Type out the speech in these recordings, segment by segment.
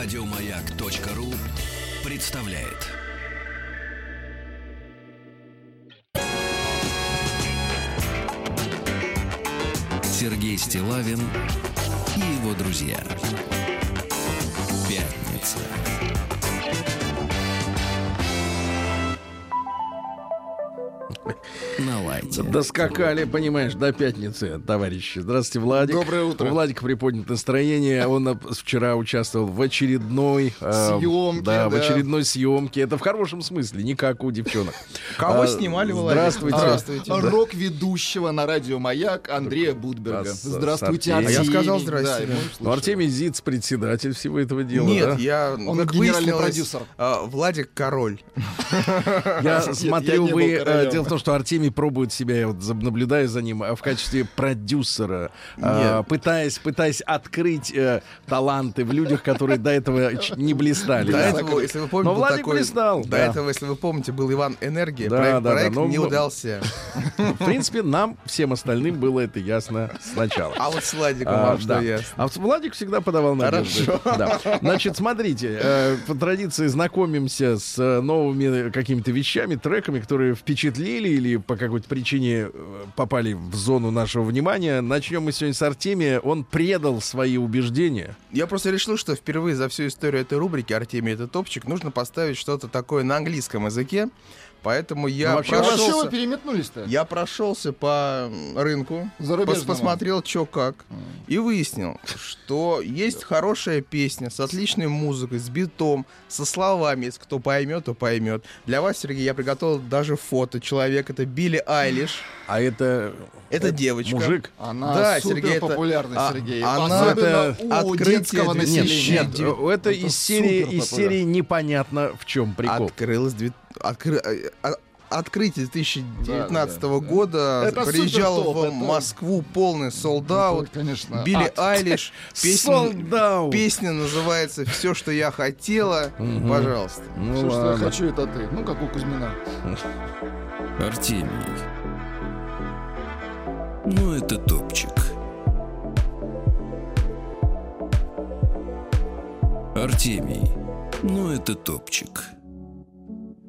Радиомаяк.ру представляет. Сергей Стилавин и его друзья. Пятница. На лайте. Доскакали, понимаешь, до пятницы, товарищи. Здравствуйте, Владик. Доброе утро. У Владика приподнято настроение. Он вчера участвовал в очередной... э, Съемке, Да, в очередной съемке. Это в хорошем смысле, не как у девчонок. Кого А, снимали, Владик? Здравствуйте. Здравствуйте. Рок-ведущего на радио «Маяк» Андрея Будберга. Здравствуйте. Артемий. А я сказал здрасте, мы Ну. Артемий Зиц, председатель всего этого дела. Нет, я, Он генеральный продюсер. а, Владик король. Я смотрю, вы... э. Дело в том, что Артемий пробует себя, я вот наблюдаю за ним, а в качестве продюсера, э, пытаясь, пытаясь открыть э, таланты в людях, которые до этого не блистали. До да. этого, если вы помните, Но Владик такой- блистал, До да. этого, если вы помните, был Иван Энергия. Да, проект да, да, проект но не удался. В принципе, нам, всем остальным, было это ясно сначала. А вот с Владиком А, вам что да. ясно? А вот Владик всегда подавал надежды. Да. Значит, смотрите, э, по традиции знакомимся с э, новыми какими-то вещами, треками, которые впечатлили или по какой-то причине э, попали в зону нашего внимания. Начнем мы сегодня с Артемия. Он предал свои убеждения. Я просто решил, что впервые за всю историю этой рубрики «Артемий, это топчик» нужно поставить что-то такое на английском языке. Поэтому я Ну, вообще, прошелся... вы переметнулись-то? Я прошелся по рынку, пос- посмотрел, что как, и выяснил, что есть хорошая песня с отличной музыкой, с битом, со словами. Если кто поймет, то поймет. Для вас, Сергей, я приготовил даже фото человека. Это Билли Айлиш. А это... Это девочка. Мужик? Она Да, супер Сергей, это- популярная, а- Сергей. она- это у открытие детского Нет, нет, э, это, из серии, из серии непонятно в чем прикол. Открылась... откры- э, Открытие 2019 Да, да, да. года Это приезжал топ, в это- Москву полный солдат. Это, конечно, Билли ад. Айлиш. Песня, песня называется «Все, что я хотела». Мгм. Пожалуйста. Ну Все, что я ладно. хочу, это ты. Ну, как у Кузьмина. Артемий. Ну, это топчик. Артемий. Ну, это топчик.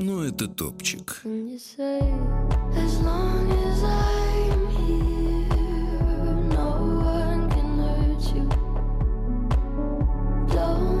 Ну, это топчик. Here, no one can hurt you. Don't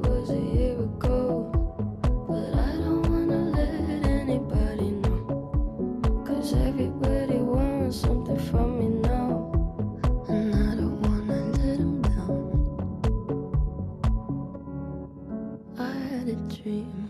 treat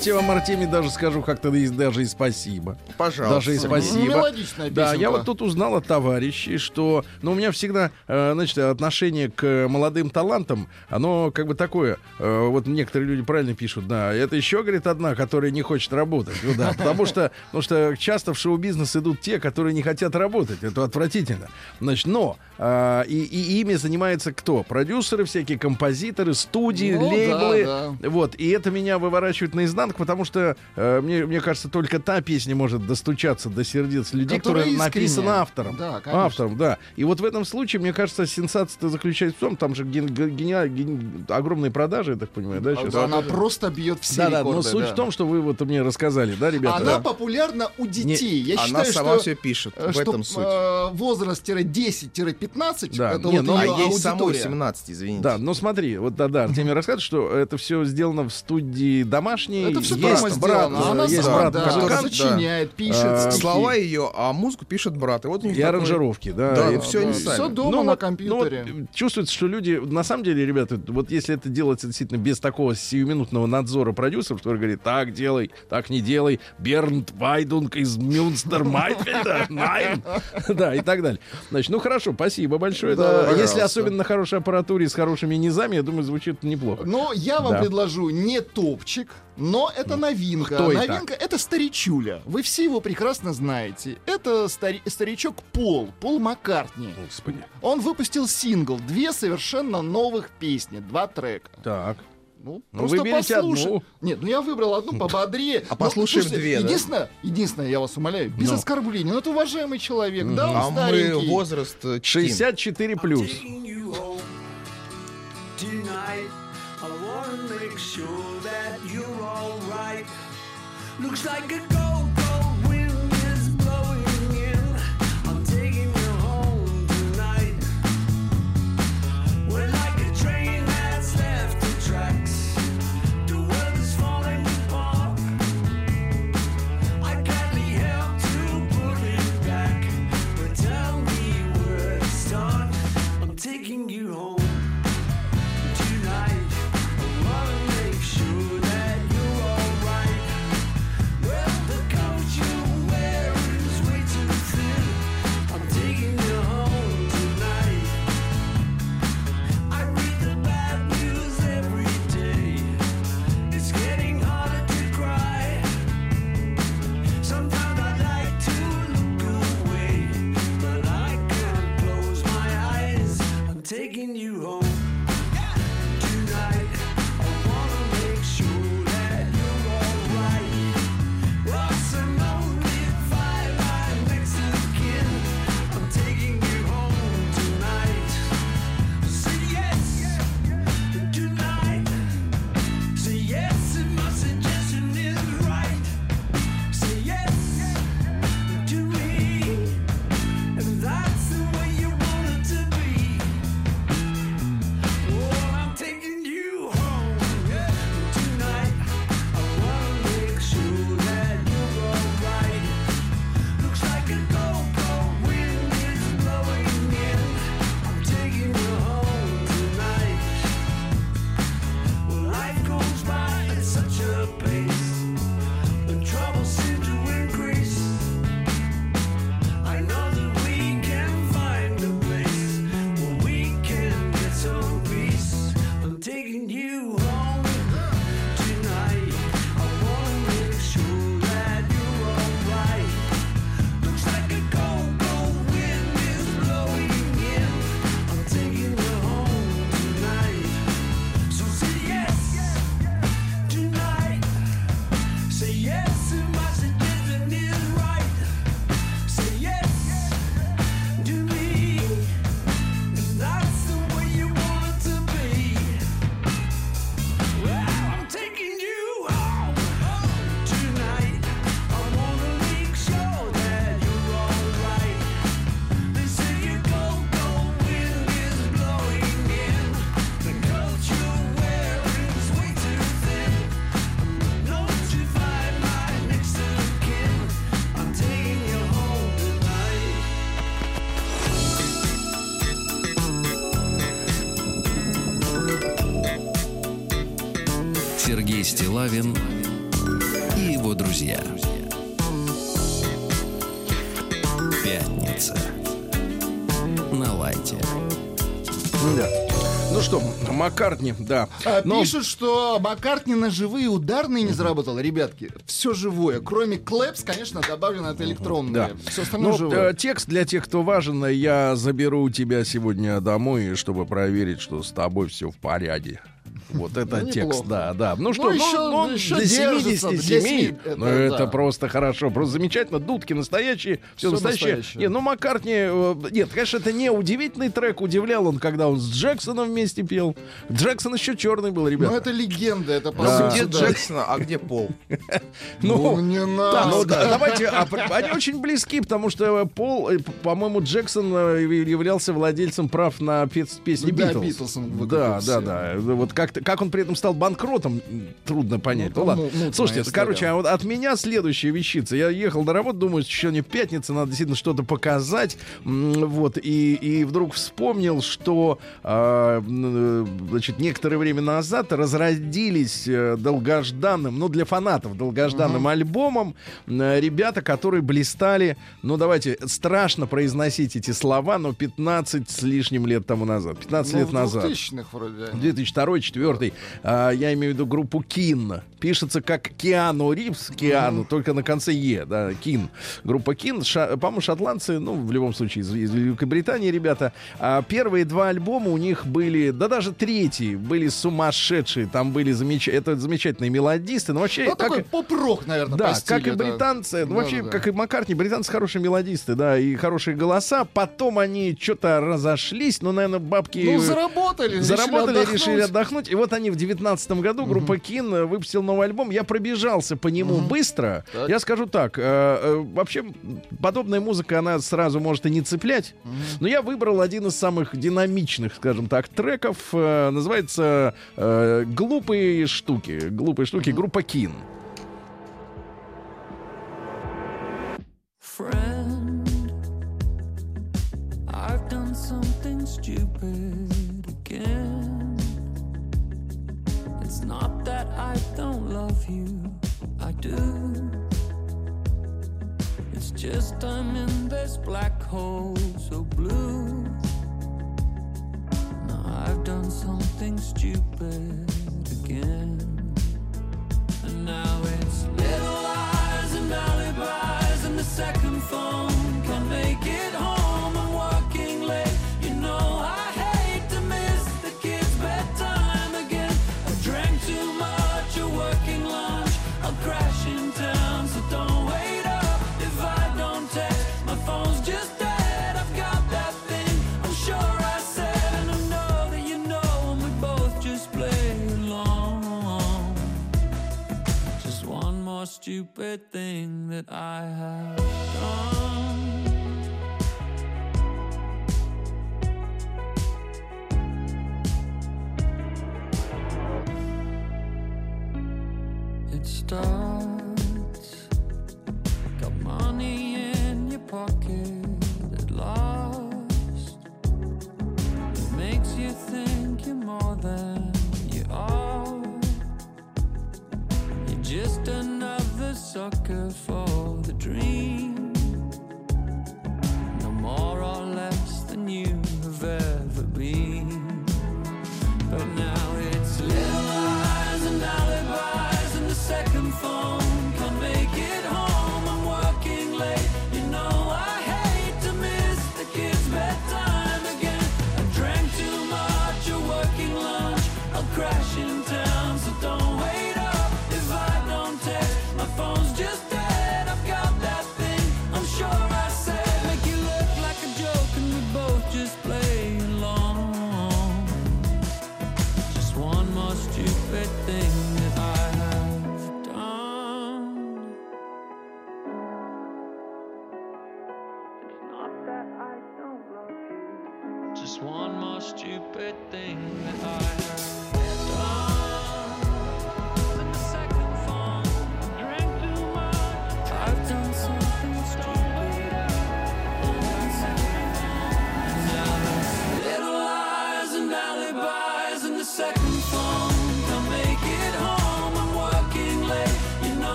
Давайте я вам, Артемий, даже скажу как-то даже и спасибо. Пожалуйста. Даже и спасибо. Мелодичная Да, я вот тут узнал от товарищей, что, ну, у меня всегда, э, значит, отношение к молодым талантам, оно как бы такое, э, вот некоторые люди правильно пишут, да, это еще, говорит, одна, которая не хочет работать, ну да, потому что, потому что часто в шоу-бизнес идут те, которые не хотят работать, это отвратительно, значит, но э, и, и ими занимается кто? Продюсеры всякие, композиторы, студии, Ну, да, лейблы, да. вот, и это меня выворачивает наизнанку, потому что э, мне, мне кажется, только та песня может достучаться до сердец людей, Которая которая написана автором. Да, конечно. автором, да. И вот в этом случае, мне кажется, сенсация заключается в том, там же ген- ге- гениа- ген- огромные продажи, я так понимаю, да, сейчас? Она просто бьет все Да, да, рекорды. но суть да. в том, что вы вот мне рассказали, да, ребята? Она популярна у детей. Я Она считаю, сама что, все пишет. э, В что, этом суть. э, возраст-10-15 Да. это Не, вот ну, а ей самой аудитория. 17, извините. Да, но смотри, вот да, да, Артемий рассказывает, что это все сделано в студии домашней. Это все есть дома брат, сделано. э, Она есть сама, брат да, музыкант, сочиняет, пишет А, стихи. Слова ее, а музыку пишет брат. И вот у них и такой- аранжировки, да. Да, и всё всё они Все сами. дома Ну на вот, компьютере. ну вот, чувствуется, что люди, на самом деле, ребята, вот если это делается действительно без такого сиюминутного надзора продюсеров, который говорит, так делай, так не делай, Бернт Вайдунг из Мюнстер Майтфельда, Найн, да, и так далее. Значит, ну хорошо, спасибо большое. Да, Это, если особенно на хорошей аппаратуре с хорошими низами, я думаю, звучит неплохо. Но я вам Да. предложу не топчик, но это новинка. Кто это? новинка это старичуля. Вы все его прекрасно знаете. Это стари- старичок Пол, Пол Маккартни. Господи. Он выпустил сингл, две совершенно новых песни, два трека. Так. Ну, Ну, просто послушай. одну. Нет, ну я выбрал одну пободрее. А Ну, послушаем слушайте, две, да? Единственное, единственное, я вас умоляю, без Ну. оскорбления. Ну, это уважаемый человек, да, он А мы старенький. возраст э, чтим. 64 плюс. tonight. I wanna make sure. Looks like a cold, taking you home he knew Стилавин и его друзья. Пятница. На лайте. Да. Ну что, Маккартни, да. А, Но- Пишут, что Маккартни на живые ударные не заработал. Ребятки, все живое. Кроме клэпс, конечно, добавлено это электронное. Да. Все остальное Ну, живое. э, текст для тех, кто важен, я заберу тебя сегодня домой, чтобы проверить, что с тобой все в порядке. Вот это Ну, текст, да, да. Ну что, ну, еще- ну, еще для держится, 77, для семи- ну это это да. просто хорошо, просто замечательно. Дудки настоящие, все Всё настоящее. настоящее. Не, ну Маккартни, э, нет, конечно, это не удивительный трек, удивлял он, когда он с Джексоном вместе пел. Джексон еще черный был, ребята. Ну, это легенда, это по Да. Где да. Джексона, а где Пол? Ну, не надо. Ну да, давайте, а, они очень близки, потому что Пол, э, по-моему, Джексон э, являлся владельцем прав на пес- песни Битлз. Да, все. да, да. Вот как, как он при этом стал банкротом, трудно понять. Ну, Ну, ладно. ну, мутная Слушайте, история. короче, а вот от меня следующая вещица. Я ехал на работу, думаю, сегодня пятница, надо действительно что-то показать. Вот, и, и вдруг вспомнил, что а, э, значит, некоторое время назад разродились э, долгожданным, ну, для фанатов, долгожданным альбомом э, ребята, которые блистали, ну, давайте, страшно произносить эти слова, но 15 с лишним лет тому назад, 15 Ну, лет назад. 2000-х вроде. они. 2002 2004 я имею в виду группу Кин. Пишется как Киану Ривз, Киану, только на конце Е, да, Кин. Группа Кин, ша- по-моему, шотландцы, ну, в любом случае, из, из Великобритании ребята. А первые два альбома у них были, да даже третий, были сумасшедшие. Там были замеч... это замечательные мелодисты, но вообще... Ну, как такой и- поп-рок, наверное, да, стилю, как и да. британцы, ну, Да, вообще, да, да. как и Маккартни, британцы хорошие мелодисты, да, и хорошие голоса. Потом они что-то разошлись, но, наверное, бабки... Ну, заработали, Заработали, решили решили отдохнуть. отдохнуть. И вот они в девятнадцатом году, группа Кин, э, выпустил новый альбом. Я пробежался по нему быстро. Так. Я скажу так, э, э, вообще подобная музыка, она сразу может и не цеплять. Но я выбрал один из самых динамичных, скажем так, треков. Э, называется э, «Глупые штуки». «Глупые штуки» группа Кин. friend. Just I'm in this black hole so blue. Now I've done something stupid again. And now it's little lies and alibis and the second phone stupid thing that I have done. It starts, got money in your pocket at last. It makes you think you're more than you are. You're just another sucker for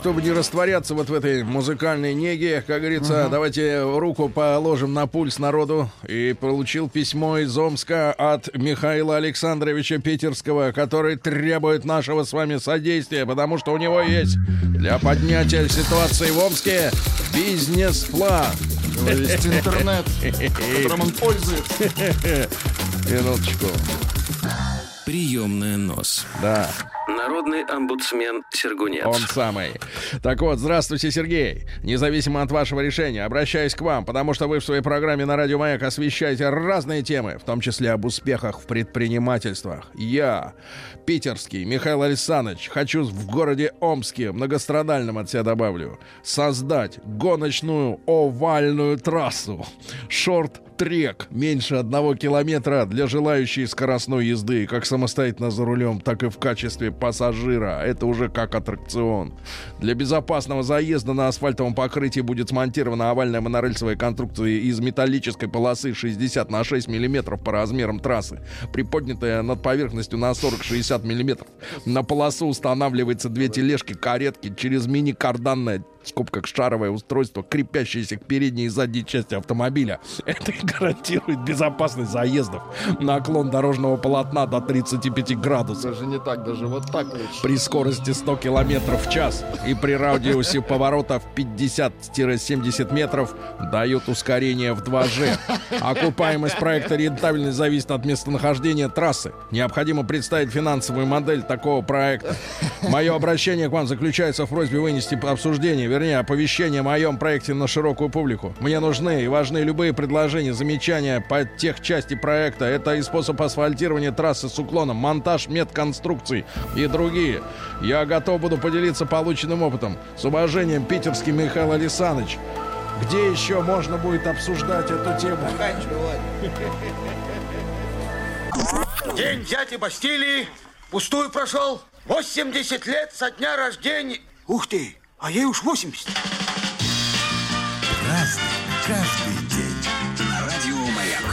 чтобы не растворяться вот в этой музыкальной неге, как говорится, давайте руку положим на пульс народу. И получил письмо из Омска от Михаила Александровича Питерского, который требует нашего с вами содействия, потому что у него есть для поднятия ситуации в Омске бизнес-план. Есть интернет, которым он пользуется. Минуточку. Приемная нос. Да. Народный омбудсмен Сергунец. Он самый. Так вот, здравствуйте, Сергей. Независимо от вашего решения, обращаюсь к вам, потому что вы в своей программе на Радио Маяк освещаете разные темы, в том числе об успехах в предпринимательствах. Я, питерский Михаил Александрович, хочу в городе Омске, многострадальном от себя добавлю, создать гоночную овальную трассу. Шорт трек меньше одного километра для желающей скоростной езды, как самостоятельно за рулем, так и в качестве пассажира. Это уже как аттракцион. Для безопасного заезда на асфальтовом покрытии будет смонтирована овальная монорельсовая конструкция из металлической полосы 60 на 6 миллиметров по размерам трассы, приподнятая над поверхностью на 40-60 миллиметров. На полосу устанавливается две тележки, каретки через мини-карданное в скобках шаровое устройство, крепящееся к передней и задней части автомобиля. Это гарантирует безопасность заездов. Наклон дорожного полотна до 35 градусов Даже не так, даже вот так лучше. при скорости 100 километров в час и при радиусе поворота в 50-70 метров дают ускорение в 2G. Окупаемость проекта рентабельность зависит от местонахождения трассы. Необходимо представить финансовую модель такого проекта. Мое обращение к вам заключается в просьбе вынести обсуждение, вернее, оповещение о моем проекте на широкую публику. Мне нужны и важны любые предложения, замечания по тех части проекта. Это и способ асфальтирования трассы с уклоном, монтаж медконструкций и другие. Я готов буду поделиться полученным опытом. С уважением, питерский Михаил Александрович. Где еще можно будет обсуждать эту тему? День дяди Бастилии пустую прошел. 80 лет со дня рождения. Ух ты, а ей уж 80.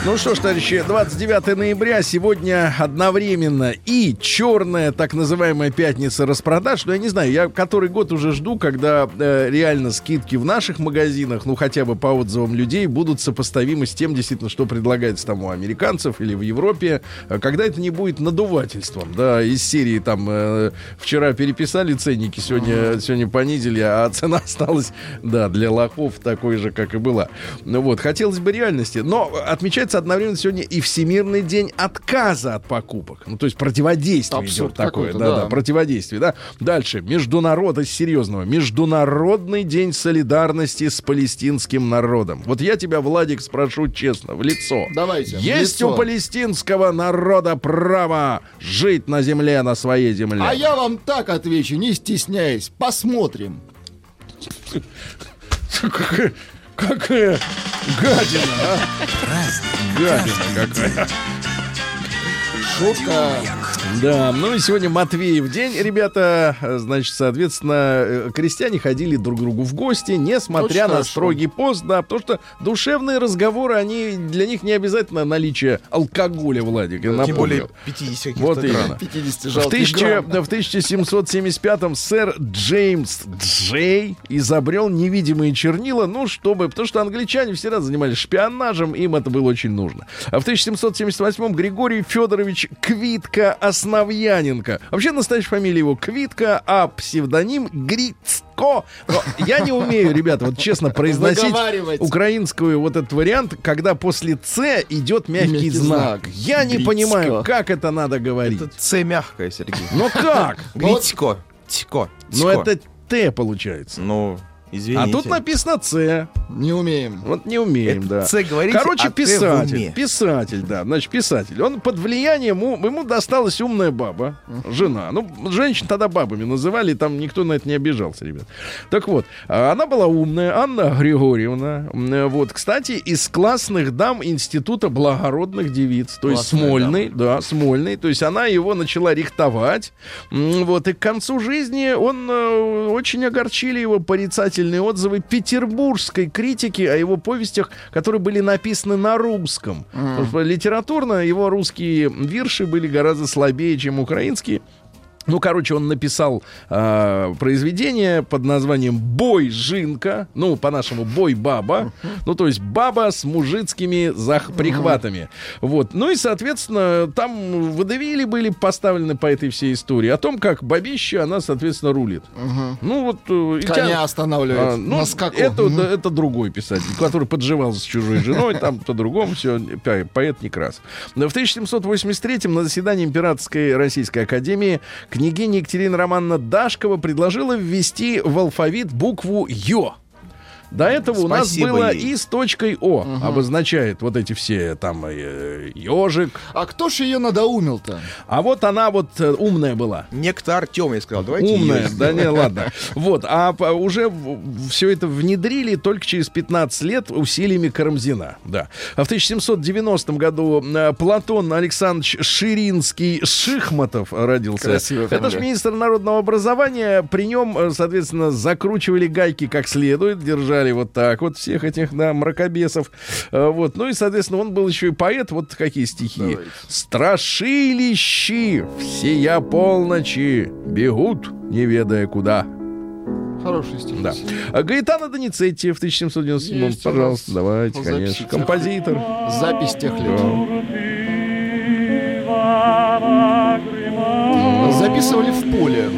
Ну что ж, товарищи, 29 ноября сегодня одновременно и черная так называемая пятница распродаж. Ну, я не знаю, я который год уже жду, когда э, реально скидки в наших магазинах, ну, хотя бы по отзывам людей, будут сопоставимы с тем, действительно, что предлагается там у американцев или в Европе, э, когда это не будет надувательством, да, из серии там э, вчера переписали ценники, сегодня, сегодня понизили, а цена осталась, да, для лохов такой же, как и была. Ну вот, хотелось бы реальности, но отмечается одновременно сегодня и Всемирный день отказа от покупок. Ну, то есть противодействие Абсурд идет такое. Да, да, да. противодействие, да. Дальше. Международ, из серьезного. Международный день солидарности с палестинским народом. Вот я тебя, Владик, спрошу честно, в лицо. Давайте, Есть лицо. у палестинского народа право жить на земле, на своей земле? А я вам так отвечу, не стесняясь. Посмотрим. Какая, гадина, а? Гадина какая. Шутка. Да, ну и сегодня Матвеев день, ребята. Значит, соответственно, э, крестьяне ходили друг к другу в гости, несмотря Очень на хорошо. строгий пост, да, потому что душевные разговоры, они для них не обязательно наличие алкоголя, Владик, я Тем более 50 Вот именно. 50 В, тысяча- грамм. да, в 1775-м сэр Джеймс Джей изобрел невидимые чернила, ну, чтобы... Потому что англичане всегда занимались шпионажем, им это было очень нужно. А в 1778-м Григорий Федорович Квитка Основьяненко. Вообще настоящая фамилия его Квитка, а псевдоним Грицко. Но я не умею, ребята, вот честно произносить украинскую вот этот вариант, когда после «ц» идет мягкий, Мягкий знак. знак. Я не Грицко. понимаю, как это надо говорить. Это С мягкое, Сергей. Но как? Гритько. Тько. Ну это Т получается. Ну, извините. А тут написано С. Не умеем. Вот не умеем, Это да. «Ц» говорите, Короче, а писатель. Писатель, да. Значит, писатель. Он под влиянием, ему досталась умная баба, жена. Ну, женщин тогда бабами называли, там никто на это не обижался, ребят. Так вот, она была умная, Анна Григорьевна. Вот, кстати, из классных дам Института благородных девиц. То есть Классная Смольный, да, Смольный. То есть она его начала рихтовать. Вот, и к концу жизни он э, очень огорчили его порицательные отзывы петербургской критики о его повестях, которые были написаны на русском. Что литературно его русские вирши были гораздо слабее, чем украинские. Ну, короче, он написал э, произведение под названием «Бой Жинка», ну, по-нашему «Бой Баба», ну, то есть баба с мужицкими зах- прихватами. Вот. Ну и, соответственно, там выдавили были поставлены по этой всей истории о том, как бабища, она, соответственно, рулит. Ну, вот... э, Коня тя- останавливает а, ну, на скаку. Это, да, это другой писатель, который подживался с чужой женой, там по-другому все, поэт Некрасов. Но В 1783 на заседании Императорской Российской Академии княгиня Екатерина Романовна Дашкова предложила ввести в алфавит букву «Ё». До этого у нас Спасибо было ей. и с точкой О. Обозначает вот эти все там э, ежик. А кто ж ее надоумил-то? А вот она вот э, умная была. Некто Артем, я сказал, давайте Умная, да не, ладно. Вот, а уже все это внедрили только через 15 лет усилиями Карамзина, да. А в 1790 году э, Платон Александрович Ширинский Шихматов родился. Красивая Это же министр народного образования. При нем, соответственно, закручивали гайки как следует, держали вот так вот всех этих, да, мракобесов. Э, Вот, ну и, соответственно, он был еще и поэт. Вот какие стихи. Страшилищи всея полночи бегут, не ведая куда. Хороший стих. Да. А Гаэтано Доницетти в 1797 Есть Пожалуйста, давайте, записи конечно. тех. Композитор. Запись тех лет. Записывали в поле.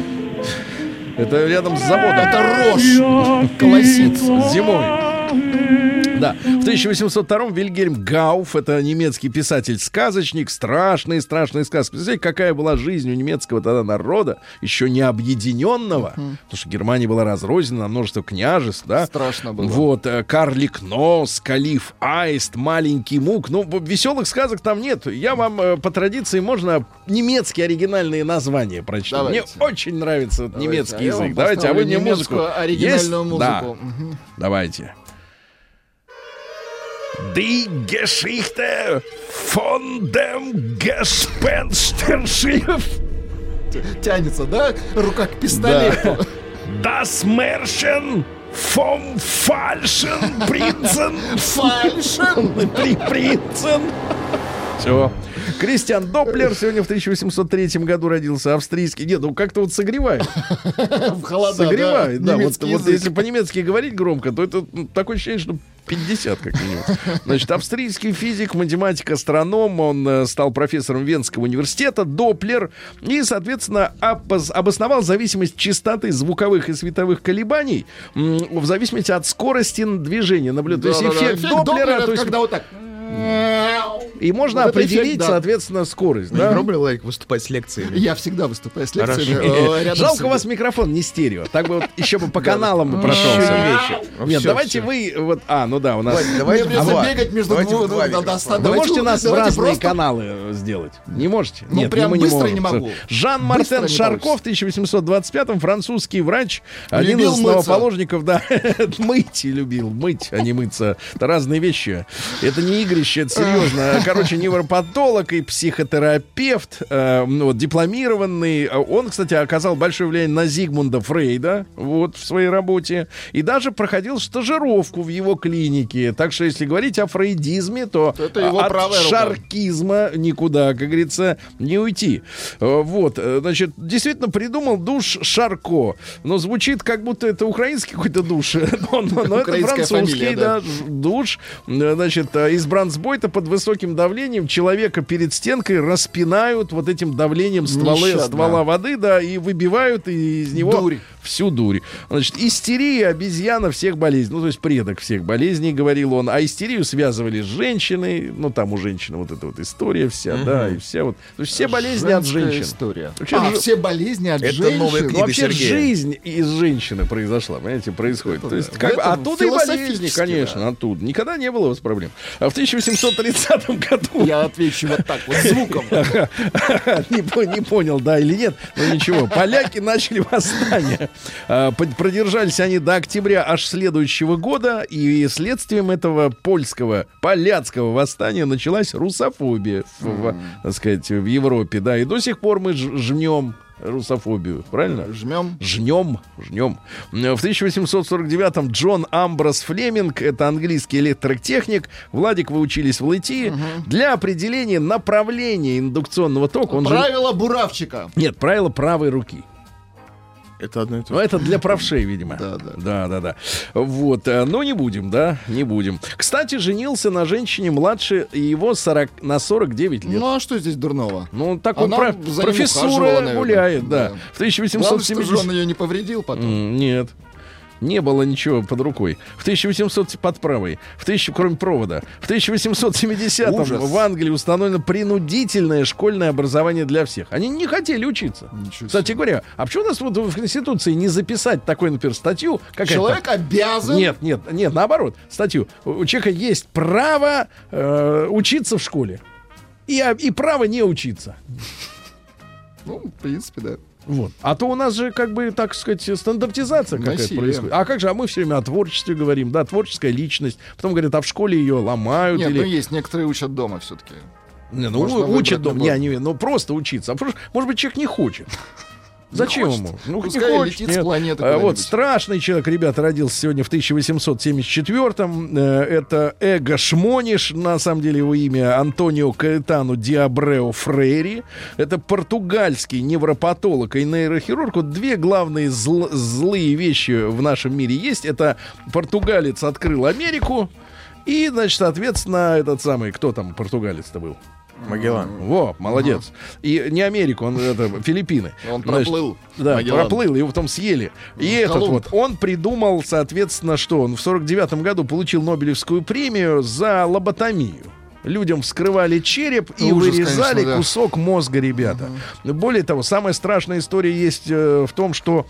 Это рядом с заводом. Это рожь. Колосиц. Зимой. Да. В 1802 Вильгельм Гауф, это немецкий писатель-сказочник, страшные, страшные сказки. Представляете, какая была жизнь у немецкого тогда народа, еще не объединенного, потому что Германия была разрознена на множество княжеств, да? Страшно было. Вот, э, Карлик Нос, Калиф Аист, Маленький Мук. Ну, веселых сказок там нет. Я вам э, по традиции можно немецкие оригинальные названия прочитать. Мне Давайте. очень нравится Давайте. немецкий А язык. Давайте, а вы мне музыку. оригинальную Есть? Да. музыку. Мгм. Давайте. Die Geschichte von dem Gespensterschiff. Тянется, да? Рука к пистолету. Das Märchen vom falschen Prinzen. Фальшен. При принцем. Все. Кристиан Доплер сегодня в 1803 году родился, австрийский. Нет, ну как-то вот согревает. В холода, Согревает, да. Вот, Немецкий вот язык. если по-немецки говорить громко, то это ну, такое ощущение, что 50 как минимум. Значит, австрийский физик, математик, астроном. Он э, стал профессором Венского университета, Доплер. И, соответственно, обосновал зависимость частоты звуковых и световых колебаний в зависимости от скорости движения. Наблюдать. То есть Да-да-да. эффект Эффект Доплера, Доплера, то есть когда вот так. И можно Вот определить, эффект, да. соответственно, скорость. Да? не пробовали, Ларик, выступать с лекциями? Я всегда выступаю с лекциями. Э, Жалко у вас микрофон не стерео. Так бы вот еще бы по каналам бы прошелся. Нет, давайте вы вот. А, ну да, у нас. Давайте, бегать между Вы давайте- можете нас в разные каналы э, сделать? Не можете? Ну, Нет, прям мы быстро можем. не могу. Жан-Мартен Шарков в 1825-м, французский врач, один из основоположников, да, мыть и любил, мыть, а не мыться. Это разные вещи. Это не игрище, это серьезно. Короче, невропатолог и психотерапевт, э, ну, вот, дипломированный. Он, кстати, оказал большое влияние на Зигмунда Фрейда вот, в своей работе. И даже проходил стажировку в его клинике. Так что, если говорить о фрейдизме, то Это его от правая рука. шаркизма никуда, как говорится, не уйти. Э, Вот, э, значит, действительно придумал душ Шарко. Но звучит, как будто это украинский какой-то душ. Но, но- но это французский, фамилия, да, да. душ. Значит, из бронзбойта под высоким давлением человека перед стенкой распинают вот этим давлением стволы, Нещадно. ствола воды, да, и выбивают из него Дурь. Всю дурь. Значит, истерия обезьяна всех болезней. Ну, то есть предок всех болезней, говорил он. А истерию связывали с женщиной. Ну, там у женщины вот эта вот история вся, да, и вся вот. То есть все болезни от женщин. история. Вообще А, ж- все болезни от Это женщин. новая Ну, книга вообще Сергея. жизнь из женщины произошла, понимаете, происходит. То есть, как бы, Это оттуда и болезни, конечно, оттуда. Никогда не было у вас проблем. А в 1830 году... Я отвечу вот так вот, звуком. не понял, да или нет, но ничего. Поляки начали восстание Под- Продержались они до октября аж следующего года, и следствием этого польского, поляцкого восстания началась русофобия, в, так сказать, в Европе, да, и до сих пор мы ж- жнем русофобию, правильно? Жмем. Жнем, жнем. В 1849-м Джон Амброс Флеминг, это английский электротехник, Владик, вы учились в ЛИТИ, для определения направления индукционного тока, он же... Правило буравчика. Нет, правило правой руки. Это одно и то Ну, же. это для правшей, видимо. Да, да. Да, да, да. Вот, э, но не будем, да, не будем. Кстати, женился на женщине младше его 40, на 49 лет. Ну а что здесь дурного? Ну, такой Она про- профессура гуляет, да. Да. В Главное, что 1870... он ее не повредил потом. Нет. Не было ничего под рукой. В 1800 под правой. В 1000, кроме провода. В 1870 Ужас. в Англии установлено принудительное школьное образование для всех. Они не хотели учиться. Ничего Кстати говоря, а почему у нас вот в Конституции не записать такой, например, статью? Какая Человек обязан... Нет, нет, нет, наоборот, статью. У у человека есть право э, учиться в школе. И, а- и право не учиться. Ну, в принципе, да. Вот. А то у нас же, как бы, так сказать, стандартизация какая-то происходит. А как же, а мы все время о творчестве говорим, да, творческая личность. Потом говорят, а в школе ее ломают Нет, или... ну есть, некоторые учат дома все-таки. Не, ну, можно учат выбрать дом, любой. не, не, ну просто учиться. А может быть, человек не хочет. Зачем хочет. ему? Ну, Пускай не хочет, летит с нет. планеты А, Вот страшный человек, ребята, родился сегодня в 1874-м. Э, Это Эго Шмониш, на самом деле его имя Антонио Каэтану Диабрео Фрейри. Это португальский невропатолог и нейрохирург. Вот две главные зл- злые вещи в нашем мире есть. Это португалец открыл Америку. И, значит, соответственно, этот самый, кто там португалец-то был? Магеллан. Во, молодец. И не Америку, он это Филиппины. Он Значит, проплыл. Да, Магеллан. проплыл, его потом съели. И Ну, этот Колумб. вот, он придумал, соответственно, что он в 49 году получил Нобелевскую премию за лоботомию. Людям вскрывали череп и Ужас, вырезали конечно, да. кусок мозга, ребята. Более того, самая страшная история есть э, в том, что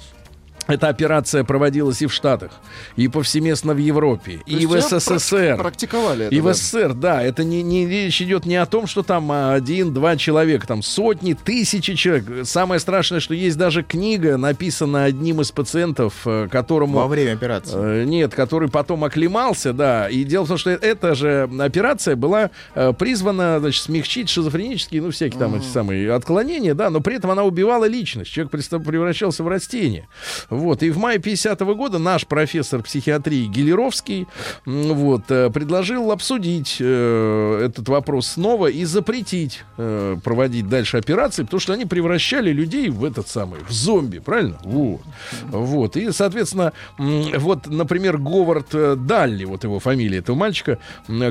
эта операция проводилась и в Штатах, и повсеместно в Европе, То и в СССР. Практиковали это. И в. СССР, да, это не, не речь идет не о том, что там а, один-два человека, там сотни, тысячи человек. Самое страшное, что есть даже книга, написана одним из пациентов, э, которому... Во время операции. Э, Нет, который потом оклемался, да. И дело в том, что эта же операция была э, призвана, значит, смягчить шизофренические, ну, всякие там эти самые отклонения, да, но при этом она убивала личность. Человек превращался в растение. Вот. И в мае 50 года наш профессор психиатрии Гелеровский вот, э, предложил обсудить э, этот вопрос снова и запретить э, проводить дальше операции, потому что они превращали людей в этот самый, в зомби, правильно? Вот. Вот. И, соответственно, вот, например, Говард э, Далли, вот его фамилия этого мальчика,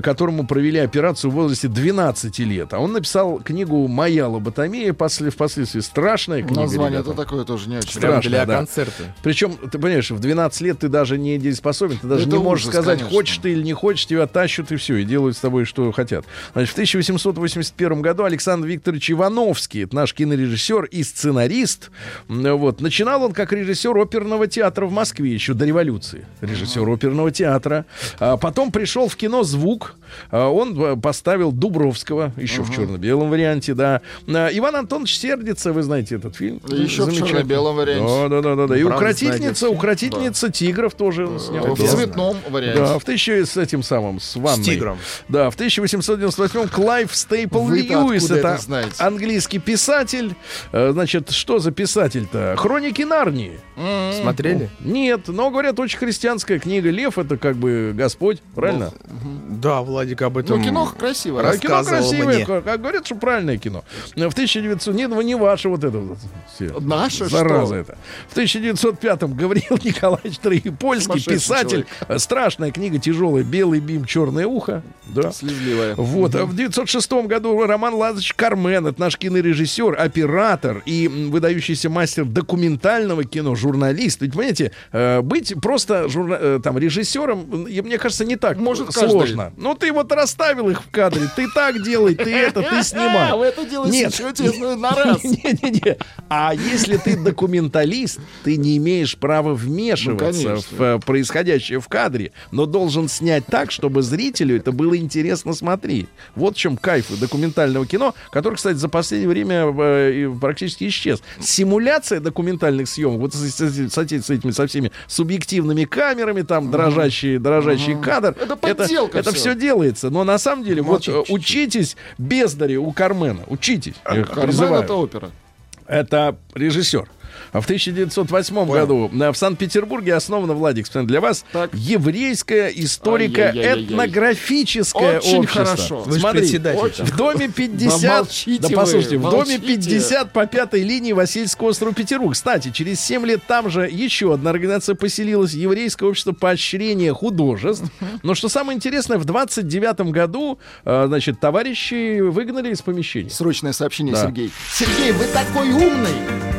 которому провели операцию в возрасте 12 лет. А он написал книгу «Моя лоботомия», после, впоследствии страшная книга. Название это такое тоже не очень. Страшно, для да. концерта. Причем, ты понимаешь, в 12 лет ты даже не дееспособен, ты даже Это не можешь ужас, сказать, конечно. хочешь ты или не хочешь, тебя тащут и все, и делают с тобой, что хотят. Значит, в 1881 году Александр Викторович Ивановский, это наш кинорежиссер и сценарист, вот, начинал он как режиссер оперного театра в Москве еще до революции. Режиссер оперного театра. А потом пришел в кино «Звук», а, он э, поставил Дубровского, еще в черно-белом варианте, да. А, Иван Антонович сердится, вы знаете этот фильм. Еще в черно-белом варианте. Да, да, да, да. И Укротительница, укротительница тигров тоже он снял. В цветном варианте. Да, в тысячу с этим самым, с ванной. тигром. Да, в 1898 Клайв Стейпл Льюис, это это английский писатель. Э, Значит, что за писатель-то? Хроники Нарнии. Смотрели? Нет, но, говорят, очень христианская книга. Лев — это как бы Господь, правильно? Да, Владик об этом. Ну, кино красивое. А кино красивое, мне. как, как говорят, что правильное кино. В 1900... Нет, ну, не ваше вот это вот. все. Наше Зараза что? это. В 1905-м Гавриил Николаевич Троепольский, писатель. человек. Э, Страшная книга, тяжелая. «Белый бим, черное ухо». Да. Слезливое. Вот. А в 1906 году Роман Лазович Кармен, это наш кинорежиссер, оператор и выдающийся мастер документального кино, журналист. Ведь, понимаете, э, быть просто журна- э, там, режиссером, мне кажется, не так Может сложно. Ну, ты вот расставил их в кадре, ты так делай, ты это, ты снимай. А, вы это делаете Нет. на раз. Не-не-не. А если ты документалист, ты не имеешь права вмешиваться конечно. в э, происходящее в кадре, но должен снять так, чтобы зрителю это было интересно смотреть. Вот в чем кайф документального кино, который, кстати, за последнее время э, практически исчез. Симуляция документальных съемок, вот с, с- с- с эти- с этими со всеми субъективными камерами, там дрожащий, дрожащий кадр. Это подделка это, всё. все делается. Но на самом деле, вот Молчите э, чуть-чуть. учитесь бездари у Кармена. Учитесь. Я Кармен призываю. это опера. Это режиссер. А В 1908 году э, в Санкт-Петербурге основано, Владик, для вас, Так. еврейское историко-этнографическое Очень общество. хорошо. Вы же Смотри, председатель очень- там. в доме Да 50... молчите Да вы, послушайте, в доме молчите. 50 по пятой линии Васильевского острова Петербург. Кстати, через 7 лет там же еще одна организация поселилась, Еврейское общество поощрения художеств. Но что самое интересное, в 29 году, э, значит, товарищи выгнали из помещения. Срочное сообщение, Да. Сергей. Сергей, вы такой умный!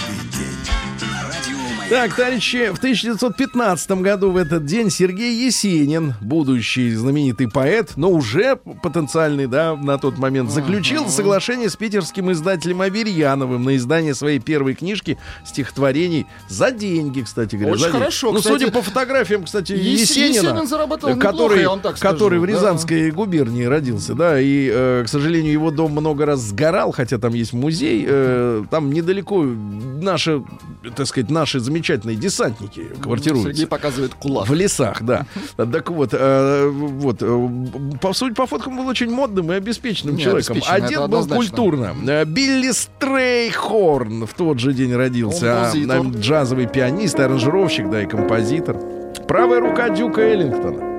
Так, товарищи, в 1915 году в этот день Сергей Есенин, будущий знаменитый поэт, но уже потенциальный, да, на тот момент, заключил соглашение с питерским издателем Аверьяновым на издание своей первой книжки стихотворений за деньги, кстати говоря. Очень хорошо, Ну, кстати. судя по фотографиям, кстати, Ес- Есенина, Есенин заработал который, неплохо, вам так скажу, который в да. Рязанской губернии родился, да, и, э, к сожалению, его дом много раз сгорал, хотя там есть музей, э, там недалеко наши, так сказать, наши замечательные десантники квартируются. Сергей показывает кулак. В лесах, да. Так вот, э, вот, э, по сути, по фоткам был очень модным и обеспеченным Не, человеком. обеспеченный, Одет был культурно. Э, Билли Стрейхорн в тот же день родился. а, Композитор. наверное, джазовый пианист, аранжировщик, да, и композитор. Правая рука Дюка Эллингтона.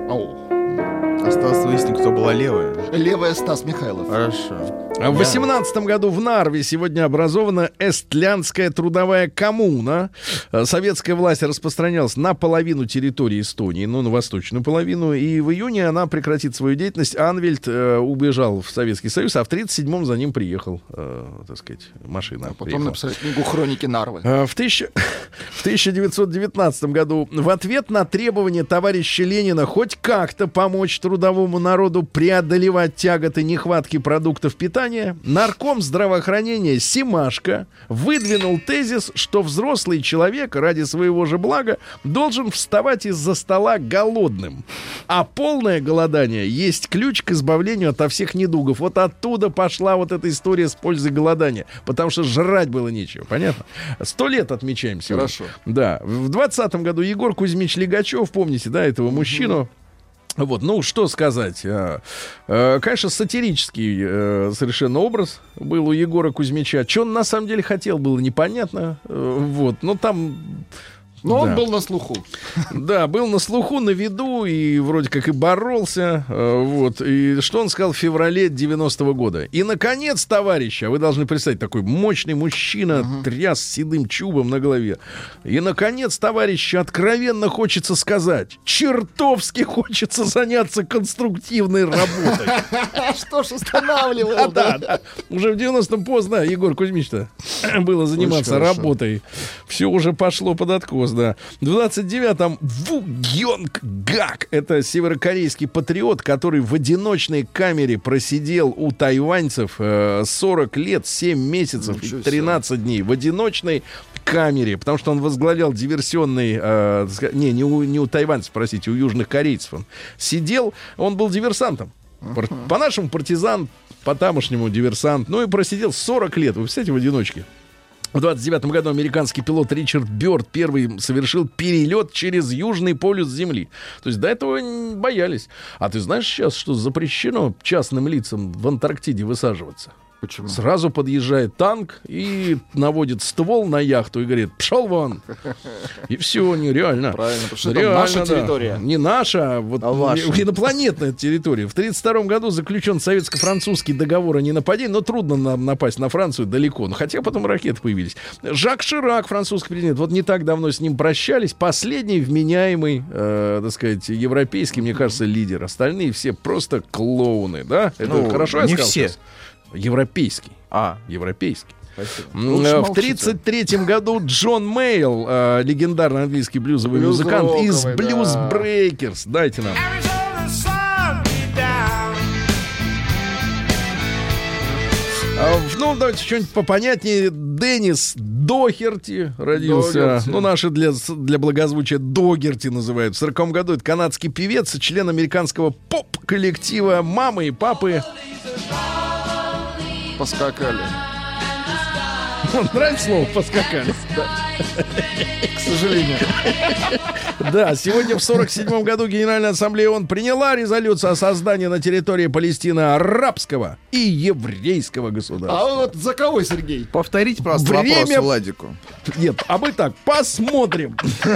Осталось выяснить, кто была левая. Левая Стас Михайлов. Хорошо. А В 18 году в Нарве сегодня образована Эстлянская трудовая коммуна. Э, Советская власть распространялась на половину территории Эстонии, ну, на восточную половину. И в июне она прекратит свою деятельность. Анвельд э, убежал в Советский Союз, а в 37-м за ним приехал, э, так сказать, машина. А потом приехала. написали книгу «Хроники Нарвы». А, В, тысяча- в 1919 году в ответ на требование товарища Ленина хоть как-то помочь трудовому народу преодолевать тяготы нехватки продуктов питания, нарком здравоохранения Симашко выдвинул тезис, что взрослый человек ради своего же блага должен вставать из-за стола голодным. А полное голодание есть ключ к избавлению ото всех недугов. Вот оттуда пошла вот эта история с пользой голодания. Потому что жрать было нечего, понятно? Сто лет отмечаем сегодня. Хорошо. Да. В двадцатом году Егор Кузьмич Легачев, помните, да, этого мужчину? Вот, ну что сказать. а, э, Конечно, сатирический э, совершенно образ был у Егора Кузьмича. Что он на самом деле хотел, было непонятно. Э, Вот, но там Но он Да. был на слуху. да, был на слуху, на виду и вроде как и боролся. э, Вот. И что он сказал в феврале 90-го года? И, наконец, товарищи, а вы должны представить, такой мощный мужчина, тряс с седым чубом на голове. И, наконец, товарищи, откровенно хочется сказать, чертовски хочется заняться конструктивной работой. Что ж останавливал, Да, да. Уже в 90-м поздно, Егор Кузьмич-то было заниматься работой. Все уже пошло под откос, да. В 29-м Ву Гёнг Гак. Это северокорейский патриот, который в одиночной камере просидел у тайваньцев э, 40 лет, 7 месяцев и себе. 13 дней. В одиночной камере, потому что он возглавлял диверсионный... э, не, не у, не у тайваньцев, простите, у южных корейцев он сидел. Он был диверсантом. По-нашему партизан, по-тамошнему диверсант. Ну и просидел 40 лет, вы представляете, в одиночке. В 29 году американский пилот Ричард Бёрд первый совершил перелет через Южный полюс Земли. То есть до этого боялись. А ты знаешь сейчас, что запрещено частным лицам в Антарктиде высаживаться? Почему? Сразу подъезжает танк и наводит ствол на яхту и говорит, пшел вон. И все, нереально. Правильно, потому что это Реально, наша да. территория. Не наша, а вот А ваша. инопланетная территория. В 1932 году заключен советско-французский договор о ненападении, но трудно нам напасть на Францию далеко. Но хотя потом ракеты появились. Жак Ширак, французский президент, вот не так давно с ним прощались. Последний вменяемый, э, так сказать, европейский, мне кажется, лидер. Остальные все просто клоуны, да? Это Ну, хорошо я не сказал все. сейчас? Европейский. А, европейский. Спасибо. Э, в 1933 году Джон Мейолл, э, легендарный английский блюзовый Блюз музыкант из Blues да. Breakers. Дайте нам. А, ну, давайте что-нибудь попонятнее. Деннис Дохерти родился. Догерти. Ну, наши для, для благозвучия Догерти называют. В 40 году это канадский певец, член американского поп-коллектива «Мамы и папы». Поскакали. Нравится слово «поскакали»? К сожалению. Да, сегодня в 47 году Генеральная Ассамблея ООН приняла резолюцию о создании на территории Палестины арабского и еврейского государства. А вот за кого, Сергей? Повторите, просто Время- вопрос Владику. Нет, а мы так, посмотрим.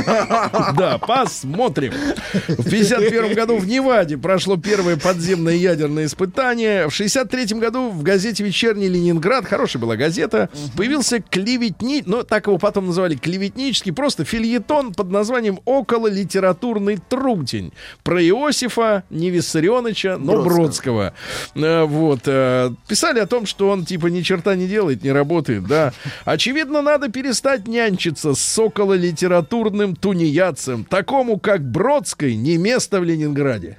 Да, посмотрим. В 51 году в Неваде прошло первое подземное ядерное испытание. В 63 году в газете «Вечерний Ленинград», хорошая была газета, появился клеветни... Ну, так его потом называли клеветнический, просто фильетон под названием «Около литературный трутень» про Иосифа не Виссарионовича, но Бродского. Э, Вот. э, Писали о том, что он типа ни черта не делает, не работает, да. Очевидно, надо перестать нянчиться с около литературным тунеядцем, такому как Бродской, не место в Ленинграде.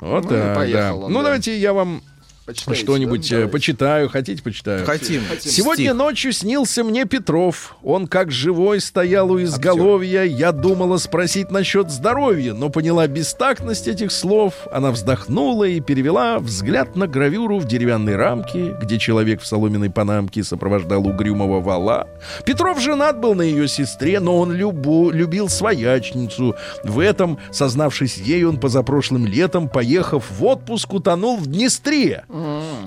Вот Ну, так, да. он, Ну, да. давайте я вам Почитаете, что-нибудь да? э, почитаю. Хотите, почитаю? Хотим. Сегодня Стих. ночью снился мне Петров. Он как живой стоял у изголовья. Я думала спросить насчет здоровья, но поняла бестактность этих слов. Она вздохнула и перевела взгляд на гравюру в деревянной рамке, где человек в соломенной панамке сопровождал угрюмого вала. Петров женат был на ее сестре, но он любу, любил своячницу. В этом, сознавшись ей, он позапрошлым летом, поехав в отпуск, утонул в Днестре.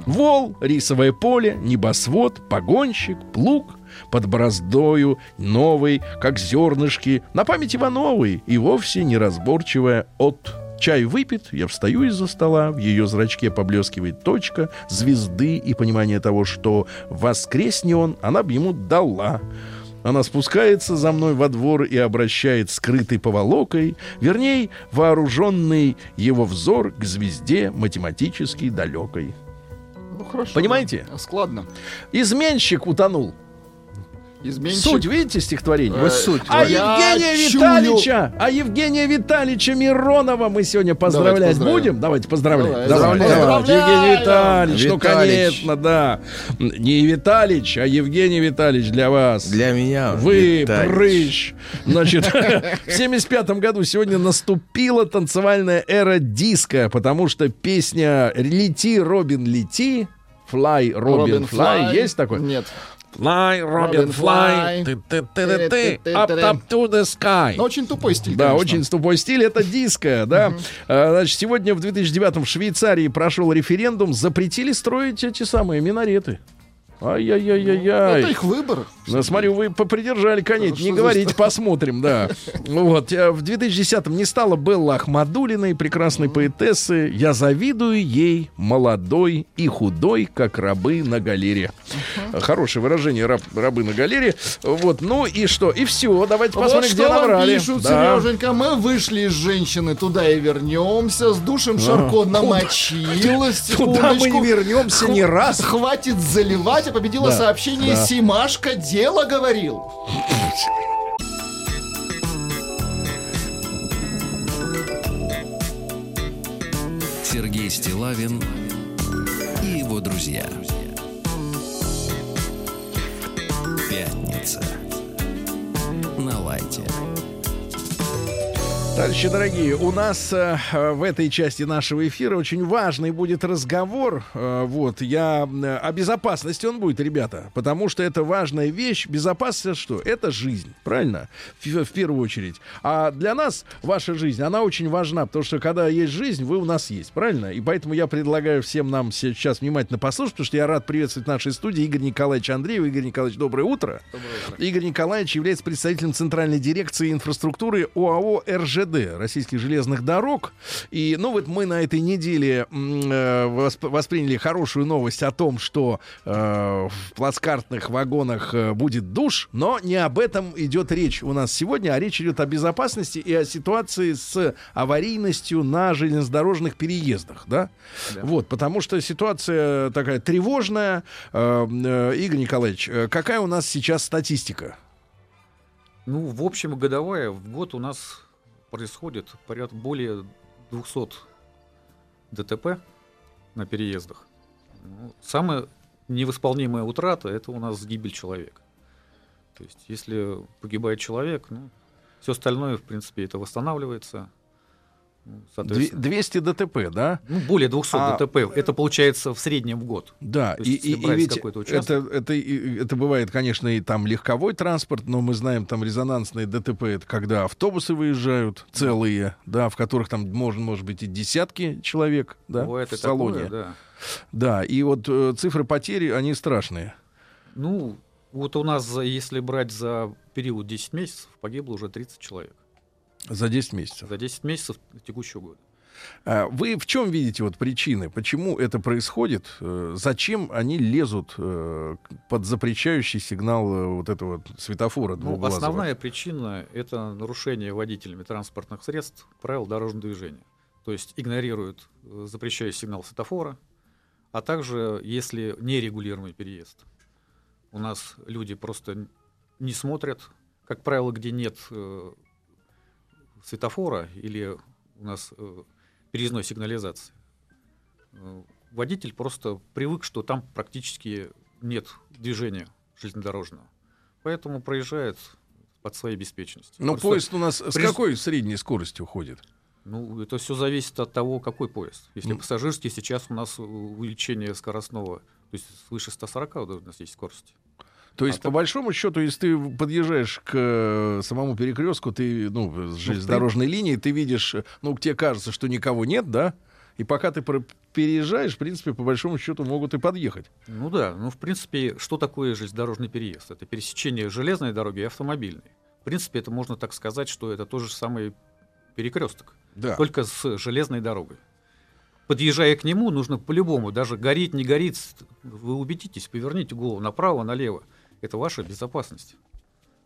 Вол, рисовое поле, небосвод, погонщик, плуг под бороздою, новый, как зернышки, на память Ивановой и вовсе неразборчивая от. Чай выпит, я встаю из-за стола, в ее зрачке поблескивает точка звезды и понимание того, что воскресне он, она бы ему дала. Она спускается за мной во двор и обращает скрытой поволокой, вернее, вооруженный его взор к звезде математически далекой. Ну, хорошо. Понимаете? да. Складно. Изменщик утонул. Изменщик. Суть, видите, стихотворение? Э, Вот суть. А Я Евгения чую. Витальевича, а Евгения Витальевича Миронова мы сегодня поздравлять будем? Давайте поздравлять. Давай, Давай. Поздравляем. Евгений Витальевич, ну, Виталич. конечно, да. Не Виталич, а Евгений Витальевич для вас. Для меня. Вы Виталич. прыщ. Значит, в 75 году сегодня наступила танцевальная эра диска, потому что песня «Лети, Робин, лети», «Fly, Робин, fly», есть такой? Нет. Fly, Robin, fly, fly. ты ты ты ты up, up to the sky. Но очень тупой стиль, Да, конечно. очень тупой стиль. Это диско, да. А, Значит, сегодня в 2009 в Швейцарии прошел референдум, запретили строить эти самые минареты. Ай-яй-яй-яй-яй. Это их выбор. Ну, смотрю, вы попридержали конец. Не говорите, посмотрим, да. Вот. э, В 2010-м не стало Белла Ахмадулиной, прекрасной поэтессы. Я завидую ей, молодой и худой, как рабы на галере. Хорошее выражение, раб- рабы на галере. Вот, ну и что? И все, давайте посмотрим, где вам набрали. пишут, Да. Сереженька, мы вышли из женщины, туда и вернемся, с душем Шарко намочилась, Туда мы не вернемся ни раз. Хватит заливать, а победило Да, сообщение да. Симашка дело говорил. Сергей Стилавин и его друзья. Пятница. На лайте. Товарищи дорогие, у нас э, в этой части нашего эфира очень важный будет разговор. Э, вот, я э, о безопасности он будет, ребята, потому что это важная вещь. Безопасность что? Это жизнь, правильно? В, в первую очередь. А для нас ваша жизнь, она очень важна, потому что когда есть жизнь, вы у нас есть, правильно? И поэтому я предлагаю всем нам сейчас внимательно послушать, потому что я рад приветствовать в нашей студии Игорь Николаевич Андреев. Игорь Николаевич, доброе утро. Игорь Николаевич является представителем Центральной дирекции инфраструктуры ОАО РЖД Российских железных дорог. И, ну, вот мы на этой неделе э, восп- восприняли хорошую новость о том, что э, в плацкартных вагонах э, будет душ, но не об этом идет речь у нас сегодня, а речь идет о безопасности и о ситуации с аварийностью на железнодорожных переездах, да? Вот, потому что ситуация такая тревожная. Э, э, Игорь Николаевич, э, какая у нас сейчас статистика? Ну, в общем, годовая в год у нас происходит порядка более 200 ДТП на переездах. Ну, самое невосполнимая утрата это у нас гибель человека. То есть, если погибает человек, ну, все остальное, в принципе, это восстанавливается. Ну, Две- соответственно, 200 ДТП, да? ну, более 200 А- ДТП. Это получается в среднем в год. Да, То есть, и- и ведь это, это, это бывает, конечно, и там легковой транспорт, но мы знаем, там резонансные ДТП, это когда автобусы выезжают целые, да, в которых там можно, может быть, и десятки человек, да, Бывает в салоне. такое, да. Да, и вот э, цифры потери, они страшные. Ну, вот у нас, если брать за период 10 месяцев, погибло уже 30 человек. За 10 месяцев. За 10 месяцев текущего года. А Вы в чем видите вот причины, почему это происходит? Э, Зачем они лезут э, под запрещающий сигнал э, вот этого светофора Ну, двуглазого? основная причина — это нарушение водителями транспортных средств правил дорожного движения. То есть игнорируют запрещающий сигнал светофора, а также, если нерегулируемый переезд. У нас люди просто не смотрят, как правило, где нет э, светофора или у нас э, переездной сигнализации. Э, Водитель просто привык, что там практически нет движения железнодорожного. Поэтому проезжает под своей беспечностью. Но Просто, поезд у нас с при- какой средней скоростью ходит? Ну, это все зависит от того, какой поезд. Если Ну. пассажирский, сейчас у нас увеличение скоростного, то есть свыше 140 у нас есть скорости. То есть, А по так- большому счету, если ты подъезжаешь к э, самому перекрестку, ты, ну, с железнодорожной линии, ты видишь, ну, тебе кажется, что никого нет, да? И пока ты про- переезжаешь, в принципе, по большому счету, могут и подъехать. Ну да, ну в принципе, что такое железнодорожный переезд? Это пересечение железной дороги и автомобильной. В принципе, это можно так сказать, что это тот же самый перекресток, Да. только с железной дорогой. Подъезжая к нему, нужно по-любому, даже горит, не горит, вы убедитесь, поверните голову направо, налево. Это ваша безопасность.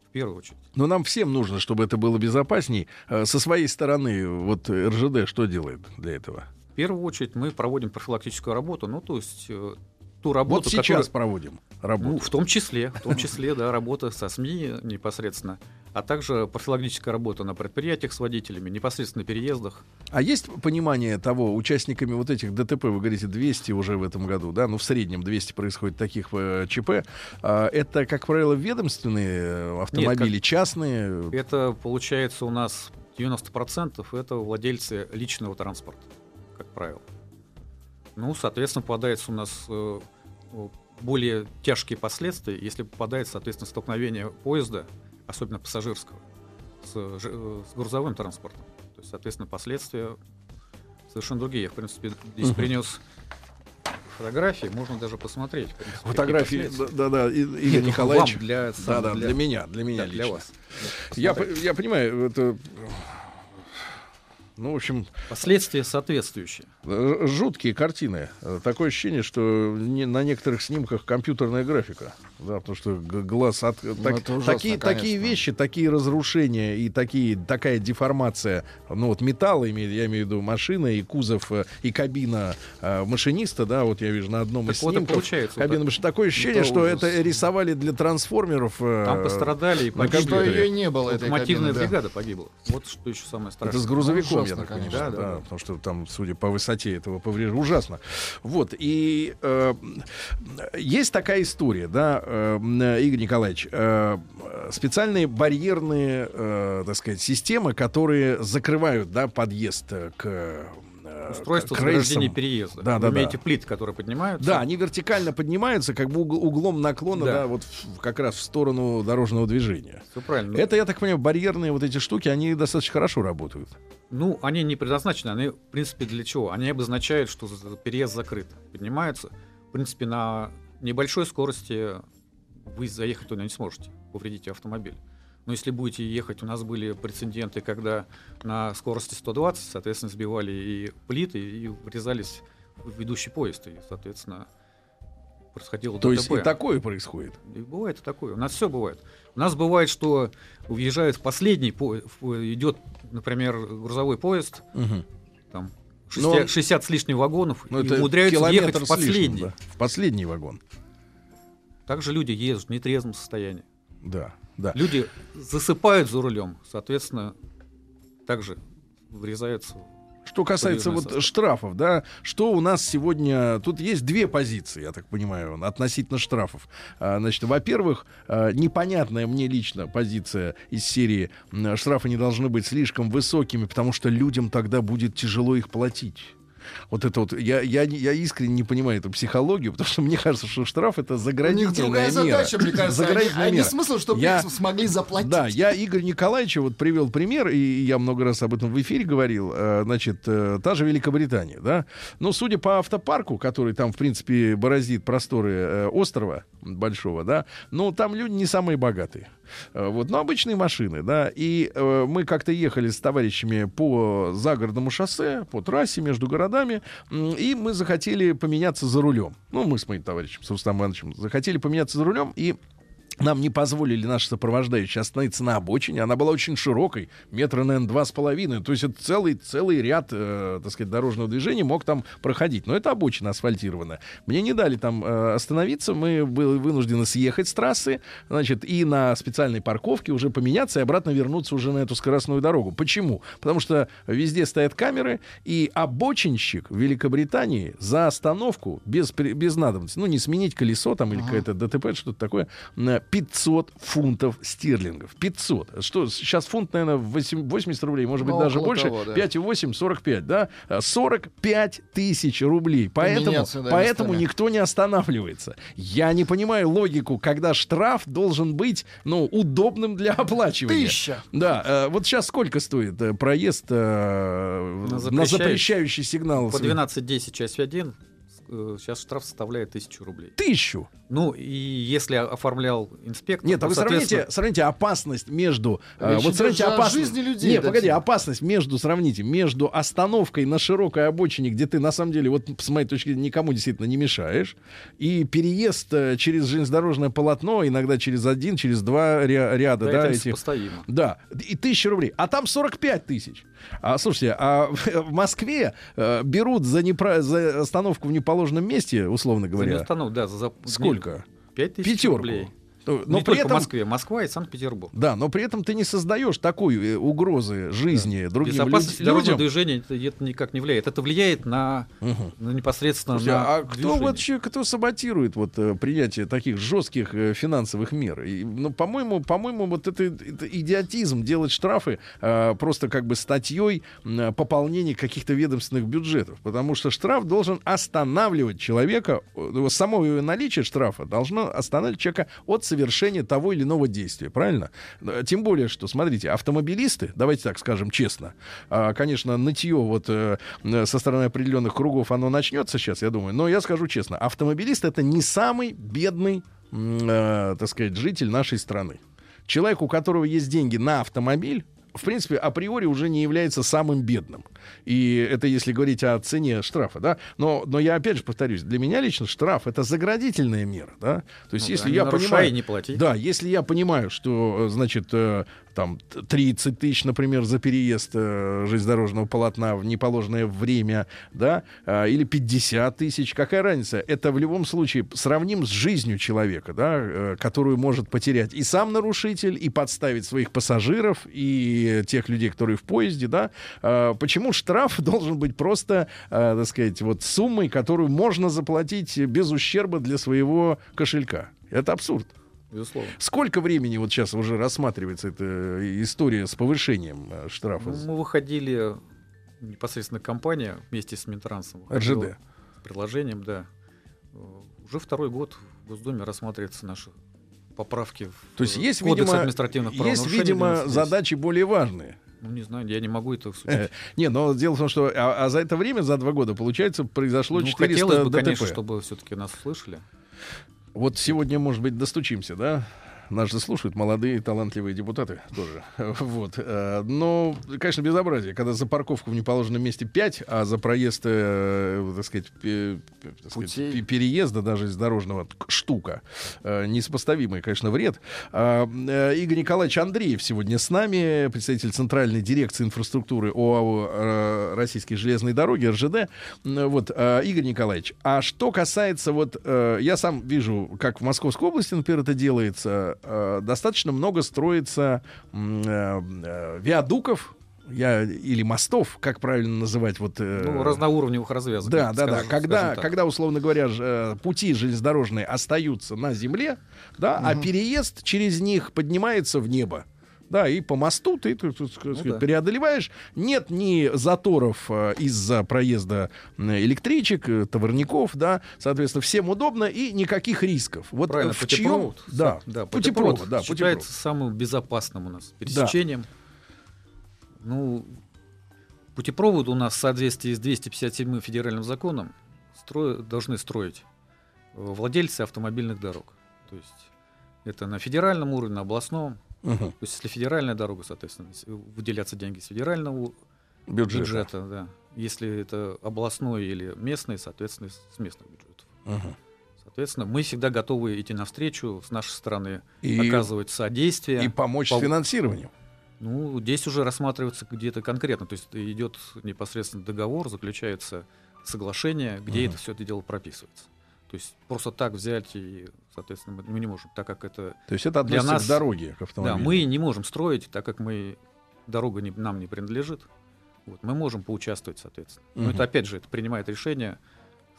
В первую очередь. Но нам всем нужно, чтобы это было безопасней. Э, Со своей стороны, вот РЖД что делает для этого? В первую очередь мы проводим профилактическую работу, ну то есть э, ту работу, Вот сейчас которая- проводим Ну, работу. в том числе, в том числе, да, работа со СМИ непосредственно, а также профилактическая работа на предприятиях с водителями, непосредственно переездах. А есть понимание того, участниками вот этих ДТП, вы говорите, 200 уже в этом году, да, ну в среднем 200 происходит таких э, ЧП. А, это, как правило, ведомственные э, автомобили, частные. Это получается у нас 90% это владельцы личного транспорта, как правило. Ну, соответственно, попадается у нас э, более тяжкие последствия, если попадает, соответственно, столкновение поезда, особенно пассажирского, с, с грузовым транспортом. То есть, соответственно, последствия совершенно другие. Я, в принципе, здесь Мгм. принес фотографии, можно даже посмотреть. принципе, Фотографии, да-да, Игорь Нет, Николаевич. вам, для, Да, да, для, меня, для меня да, для лично. вас. Я, я понимаю, это, ну, в общем, Последствия соответствующие. э, жуткие картины. Такое ощущение, что не- на некоторых снимках компьютерная графика, да, потому что глаз от так- Ну, ужасно, такие такие вещи, такие разрушения и такие такая деформация, ну вот металла я имею в виду машина и кузов э, и кабина э, машиниста, да, вот я вижу на одном Так из вот снимков. получается. вот Кабина, потому что такое ощущение, Это что ужас. это рисовали для трансформеров. э, Там пострадали и погибли. Что ее не было, этой Локомотивная кабины, да. бригада погибла. Вот что еще самое страшное. Это с грузовиком, Ужасно, я так конечно. понимаю, Да, да, да, да. потому что там, судя по высоте этого повреждения, ужасно. Вот, и э, есть такая история, да, э, Игорь Николаевич, э, специальные барьерные, э, так сказать, системы, которые закрывают, да, подъезд э, к Устройство заграждения переезда. Да, Вы да, имеете да. плиты, которые поднимаются. Да, они вертикально поднимаются, как бы угл- углом наклона, да, Да. вот в- как раз в сторону дорожного движения. Все правильно. Это, я так понимаю, барьерные вот эти штуки, они достаточно хорошо работают. Ну, они не предназначены, они, в принципе, для чего? Они обозначают, что переезд закрыт. Поднимаются, в принципе, на небольшой скорости вы заехать туда не сможете, повредите автомобиль. Но если будете ехать, у нас были прецеденты, когда на скорости 120, соответственно, сбивали и плиты, и врезались в ведущий поезд, и, соответственно, происходило То есть ДТП. и такое происходит. И бывает и такое. У нас все бывает. У нас бывает, что уезжает в последний поезд, идет, например, грузовой поезд, Мгм. там Но 60, он- 60 с лишним вагонов, Ну, и умудряются ехать в с лишним, последний. да. В последний вагон. Также люди ездят в нетрезвом состоянии. Да, да. Люди засыпают за рулем, соответственно, также врезаются. что касается подвижной вот штрафов, да, что у нас сегодня... Тут есть две позиции, я так понимаю, относительно штрафов. А, Значит, во-первых, а, непонятная мне лично позиция из серии «Штрафы не должны быть слишком высокими, потому что людям тогда будет тяжело их платить». Вот это вот, я, я, я искренне не понимаю эту психологию, потому что мне кажется, что штраф это У них заградительная другая мера. задача, мне кажется. Они, Заградительная они мера. смысл, чтобы Я- их смогли заплатить. Да, я Игорь Николаевича вот привел пример, и я много раз об этом в эфире говорил. Э, Значит, э, та же Великобритания, да. Но судя по автопарку, который там, в принципе, бороздит просторы э, острова большого, да, ну, там люди не самые богатые. Э, Вот, но обычные машины, да. И э, мы как-то ехали с товарищами по загородному шоссе, по трассе между городами, и мы захотели поменяться за рулем. Ну, мы с моим товарищем, с Рустамом Ивановичем, захотели поменяться за рулем, и нам не позволили наши сопровождающие остановиться на обочине. Она была очень широкой, метра, наверное, два с половиной. То есть это целый, целый ряд, э, так сказать, дорожного движения мог там проходить. Но это обочина асфальтированная. Мне не дали там э, остановиться. Мы были вынуждены съехать с трассы, значит, и на специальной парковке уже поменяться и обратно вернуться уже на эту скоростную дорогу. Почему? Потому что везде стоят камеры, и обочинщик в Великобритании за остановку без, без надобности, ну, не сменить колесо там или какое-то ДТП, что-то такое, 500 фунтов стерлингов. 500. Что, сейчас фунт, наверное, 8 80 рублей, может быть, Ну, даже больше. того, да. 5,8, 45, да? А, 45 тысяч рублей. Поэтому, да, поэтому местами. никто не останавливается. Я не понимаю логику, когда штраф должен быть, ну, удобным для оплачивания. Тысяча. Да, э, вот сейчас сколько стоит э, проезд э, На на запрещающий- запрещающий сигнал? По свет- 12.10 часть 1 э, сейчас штраф составляет 1000 рублей. Тысячу. Ну, и если оформлял инспектор... Нет, а то, вы сравните, соответственно, сравните опасность между... э, Речь вот идет сравните опасность... жизни людей, Нет, погоди, опасность между, сравните, между остановкой на широкой обочине, где ты на самом деле, вот с моей точки зрения, никому действительно не мешаешь, и переезд э, через железнодорожное полотно, иногда через один, через два ря- ряда, да, да, это этих... несопоставимо. Да, и тысяча рублей. А там 45 тысяч. А, слушайте, а в, Москве э, берут за, непра- за остановку в неположенном месте, условно За говоря, неустанов- да, за, за- сколько? 5000 Пятерку. рублей. То- Но не при этом... Москве, Москва и Санкт-Петербург. Да, но при этом ты не создаешь такой э, угрозы жизни другим Безопасность людям. движения это, это никак не влияет. Это влияет на, Мгм. на непосредственно Слушайте, на а кто движение. вообще, кто саботирует вот э, принятие таких жестких э, финансовых мер? И, ну, по-моему, по-моему, вот это, это идиотизм делать штрафы э, просто как бы статьей пополнения каких-то ведомственных бюджетов, потому что штраф должен останавливать человека, само его наличие штрафа должно останавливать человека от совершения того или иного действия, правильно? Э, Тем более, что, смотрите, автомобилисты, давайте так скажем честно, а, конечно, нытье вот э, э, со стороны определенных кругов, оно начнется сейчас, я думаю, но я скажу честно, автомобилист это не самый бедный, так сказать, житель нашей страны. Человек, у которого есть деньги на автомобиль, в принципе, априори уже не является самым бедным. И это если говорить о цене штрафа, да. Но, но я опять же повторюсь, для меня лично штраф это заградительная мера, да. То есть, Ну если да, я понимаю, не плати. да, если я понимаю, что, э, значит, э, там т- 30 тысяч, например, за переезд э, железнодорожного полотна в неположенное время, да, а, или 50 тысяч, какая разница? Это в любом случае сравним с жизнью человека, да, э, которую может потерять и сам нарушитель, и подставить своих пассажиров, и тех людей, которые в поезде, да. А, Почему штраф должен быть просто, э, так сказать, вот суммой, которую можно заплатить без ущерба для своего кошелька? Это абсурд. Безусловно. Сколько времени вот сейчас уже рассматривается эта история с повышением э, штрафа? Ну, мы выходили непосредственно компания вместе с Минтрансом. РЖД. Предложением, да. Э, Уже второй год в Госдуме рассматриваются наши поправки в То есть э, есть, Кодекс видимо, административных есть, видимо, 12. задачи более важные. Ну, не знаю, я не могу это Э, судить. Не, но дело в том, что а, а за это время, за два года, получается, произошло Ну, 400 хотелось бы, ДТП. конечно, чтобы все-таки нас услышали. Вот сегодня, может быть, достучимся, да? Нас же слушают молодые, талантливые депутаты тоже. Вот. Э, Но, конечно, безобразие, когда за парковку в неположенном месте 5, а за проезд, э, так сказать, так сказать, переезда даже из дорожного штука. Э, Несопоставимый, конечно, вред. А, Игорь Николаевич Андреев сегодня с нами, представитель Центральной дирекции инфраструктуры ОАО «Российские железные дороги», РЖД. Вот, Игорь Николаевич, а что касается вот, я сам вижу, как в Московской области, например, это делается, э, достаточно много строится э, э, виадуков, я или мостов, как правильно называть, вот. э, Ну, разноуровневых развязок. Да, да, да. скажем- Когда, скажем так. когда, условно говоря, ж, э, пути железнодорожные остаются на земле, да, а переезд через них поднимается в небо. Да, и по мосту ты, ты, так сказать, да. преодолеваешь. Нет ни заторов э, из-за проезда м, электричек, э, товарников, да, соответственно, всем удобно и никаких рисков. Вот Правильно, э, в чьем... путепровод. Да, да, путепровод, да, считается путепровод. самым безопасным у нас пересечением. Ну, путепровод у нас в соответствии с 257 федеральным законом стро- должны строить э, владельцы автомобильных дорог. То есть это на федеральном уровне, на областном. Мгм. То есть если федеральная дорога, соответственно, выделяться деньги с федерального Бюджет. бюджета, да. Если это областной или местный, соответственно, с местных бюджетов. Мгм. Соответственно, мы всегда готовы идти навстречу, с нашей стороны И, оказывать содействие. и помочь Пол- с финансированием. Ну, здесь уже рассматривается где-то конкретно, то есть идет непосредственно договор, заключается соглашение, где Мгм. это все это дело прописывается. То есть просто так взять и, соответственно, мы, мы не можем, так как это... То есть это Для нас- к дороге, к Да, автомобилю. мы не можем строить, так как мы дорога не- нам не принадлежит. Вот, мы можем поучаствовать, соответственно. Но Мгм. это опять же, это принимает решение,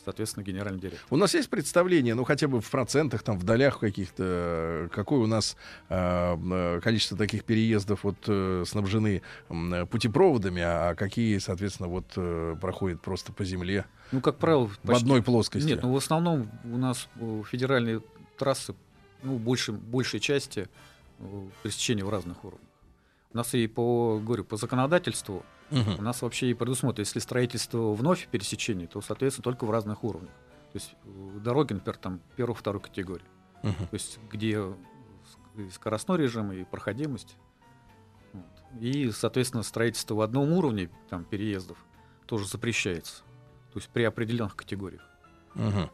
соответственно, генеральный директор. У нас есть представление, ну хотя бы в процентах, там в долях каких-то, какое у нас э, э, количество таких переездов вот э, снабжены э, путепроводами, а какие, соответственно, вот э, проходят просто по земле Ну, как правило, в почти- одной плоскости. Нет, ну в основном у нас федеральные трассы, ну, больше, большей части э, пересечения в разных уровнях. У нас и по, говорю, по законодательству Мгм. у нас вообще и предусмотрено, если строительство вновь пересечений, то, соответственно, только в разных уровнях. То есть э, дороги, например, там первой, второй категории. Мгм. То есть где скоростной режим, и проходимость. Вот. И, соответственно, строительство в одном уровне там, переездов тоже запрещается. То есть при определенных категориях. Мгм.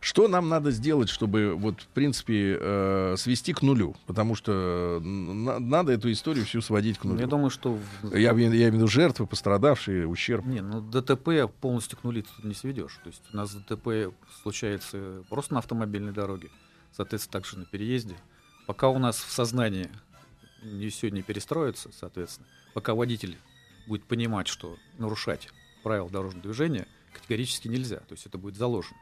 Что нам надо сделать, чтобы вот в принципе э, свести к нулю? Потому что на- надо эту историю всю сводить к нулю. Я думаю, что... Я, имею- я имею в виду жертвы, пострадавшие, ущерб. Не, ну ДТП полностью к тут не сведешь. То есть у нас ДТП случается просто на автомобильной дороге, соответственно, также на переезде. Пока у нас в сознании не все не перестроится, соответственно, пока водитель будет понимать, что нарушать правила дорожного движения категорически нельзя. То есть это будет заложено.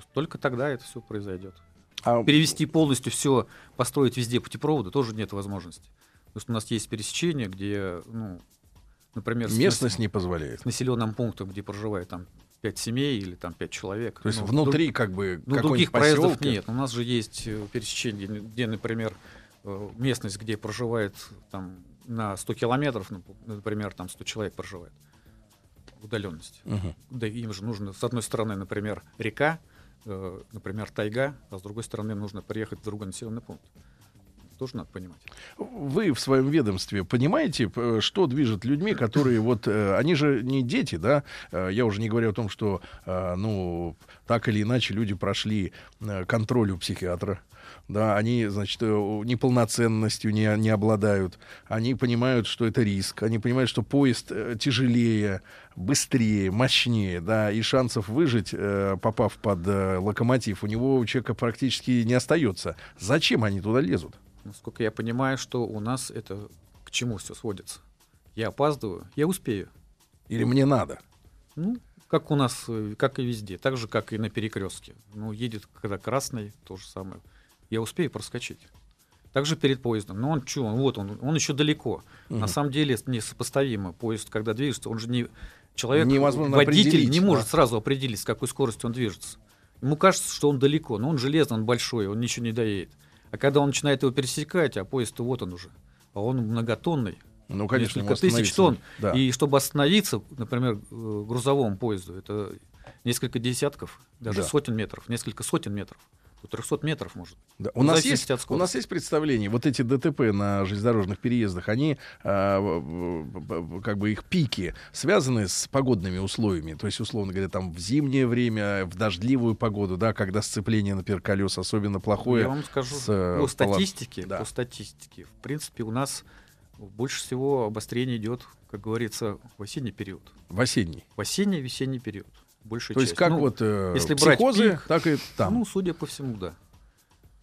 Вот Только тогда это все произойдет. А Перевести полностью все, построить везде путепроводы тоже нет возможности. Потому что у нас есть пересечения, где, ну, например, с местность не позволяет. с населенным пунктом, где проживает там 5 семей или там 5 человек. То есть Ну, внутри друг- как бы ну, других проездов посёлка. нет. У нас же есть э, пересечение, где, например, э, местность, где проживает там на 100 километров, ну, например, там 100 человек проживает удаленность. Мгм. Да им же нужно, с одной стороны, например, река, э, например, тайга, а с другой стороны нужно приехать в другой населенный пункт. Тоже надо понимать. Вы в своем ведомстве понимаете, что движет людьми, которые вот, э, они же не дети, да? Э, Я уже не говорю о том, что, э, ну, так или иначе люди прошли контроль у психиатра. Да, они, значит, э, неполноценностью не, не обладают. Они понимают, что это риск. Они понимают, что поезд э, тяжелее, быстрее, мощнее, да, и шансов выжить, э, попав под локомотив, у него у человека практически не остается. Зачем они туда лезут? Насколько я понимаю, что у нас это к чему все сводится. Я опаздываю, я успею. Или мне надо? Ну, как у нас, как и везде, так же, как и на перекрестке. Ну, едет, когда красный, то же самое. Я успею проскочить. Также перед поездом. Но он что, вот он, он еще далеко. На самом деле несопоставимо. Поезд, когда движется, он же не... Человек, Невозможно водитель не может да. сразу определить, с какой скоростью он движется. Ему кажется, что он далеко, но он железный, он большой, он ничего не доедет. А когда он начинает его пересекать, а поезд-то вот он уже, а он многотонный, Ну, конечно, несколько тысяч тонн. Да. И чтобы остановиться, например, э, грузовому поезду, это несколько десятков, даже Да. сотен метров, несколько сотен метров. До 300 метров может. Да. У, в нас есть, у нас есть представление, вот эти ДТП на железнодорожных переездах, они, а, как бы их пики, связаны с погодными условиями. То есть, условно говоря, там в зимнее время, в дождливую погоду, да, когда сцепление, например, колес особенно плохое. Я вам скажу, с, э, по пола- статистике, Да. по статистике, в принципе, у нас больше всего обострение идет, как говорится, в осенний период. В осенний. В осенний весенний период. Большая То есть, часть. как Ну, вот э, если брать психозы, пик, так и там. Ну, судя по всему, да.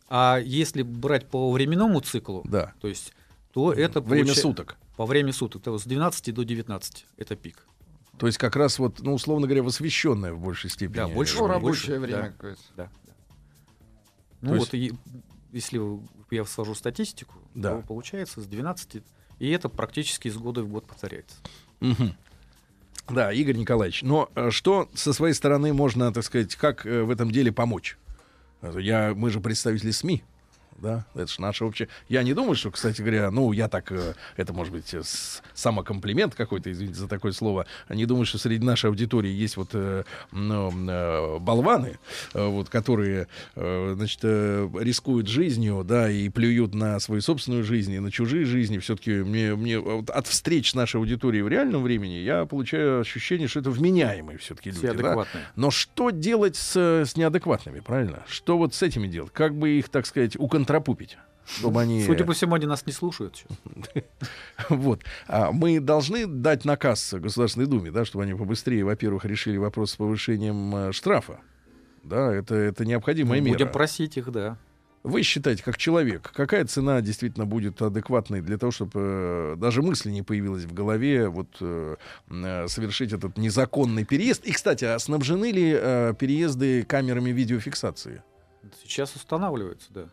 А если брать по временному циклу, да. то есть, то это Время получа- суток. По времени суток, то есть с 12 до 19 это пик. То есть как раз вот, ну, условно говоря, в освещенное в большей степени. Да, больше- Ну, рабочее больше, время да. какое-то. Да. да. То Ну есть- вот, и, если я сложу статистику, Да. то получается с 12, и это практически из года в год повторяется. Мгм. Да, Игорь Николаевич, но э, что со своей стороны можно, так сказать, как э, в этом деле помочь? Это Я, мы же представители СМИ. Да, это же наше общее. Я не думаю, что, кстати говоря, ну, я так, э, это может быть э, самокомплимент какой-то, извините за такое слово. Не думаю, что среди нашей аудитории есть вот э, ну, болваны, вот, которые, значит, рискуют жизнью, да, и плюют на свою собственную жизнь и на чужие жизни. Все-таки мне, мне вот от встреч нашей аудиторией в реальном времени я получаю ощущение, что это вменяемые все-таки люди. Все да. адекватные. Но что делать с, с неадекватными, правильно? Что вот с этими делать? Как бы их, так сказать, уконтрапупить? Чтобы они... Судя по всему, они нас не слушают сейчас. Вот. А мы должны дать наказ Государственной Думе, да, чтобы они побыстрее, во-первых, решили вопрос с повышением э, штрафа. Да, это, это необходимая мера. Будем просить их, да. Вы считаете, как человек, какая цена действительно будет адекватной для того, чтобы э, даже мысли не появилась в голове вот э, э, совершить этот незаконный переезд? И, кстати, а снабжены ли э, переезды камерами видеофиксации? Сейчас устанавливается, да.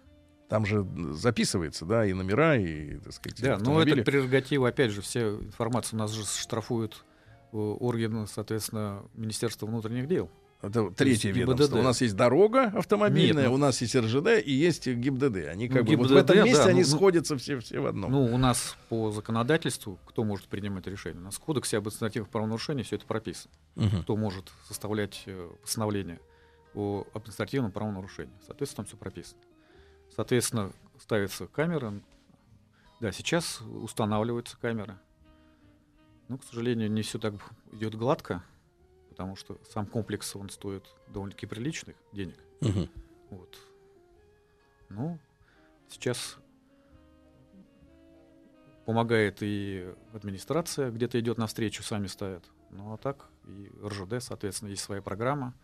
Там же записывается, да, и номера, и, так сказать, Да, но автомобили. это прерогатива, опять же, вся информация у нас же штрафуют э, органы, соответственно, Министерства внутренних дел. Это третье есть ведомство. ГИБДД. У нас есть дорога автомобильная, Нет, ну- у нас есть РЖД и есть ГИБДД. Они как Ну, бы вот в этом месте да, они ну, ну- сходятся все, все в одном. Ну, у нас по законодательству, кто может принимать решение? У нас в Кодексе об административных правонарушениях все это прописано. Мгм. Кто может составлять э, постановление о административном правонарушении. Соответственно, там все прописано. Соответственно, ставится камера. Да, сейчас устанавливаются камеры. Но, к сожалению, не все так идет гладко, потому что сам комплекс, он стоит довольно-таки приличных денег. Мгм. Вот. Ну, сейчас помогает и администрация, где-то идет навстречу, сами ставят. Ну а так и РЖД, соответственно, есть своя программа,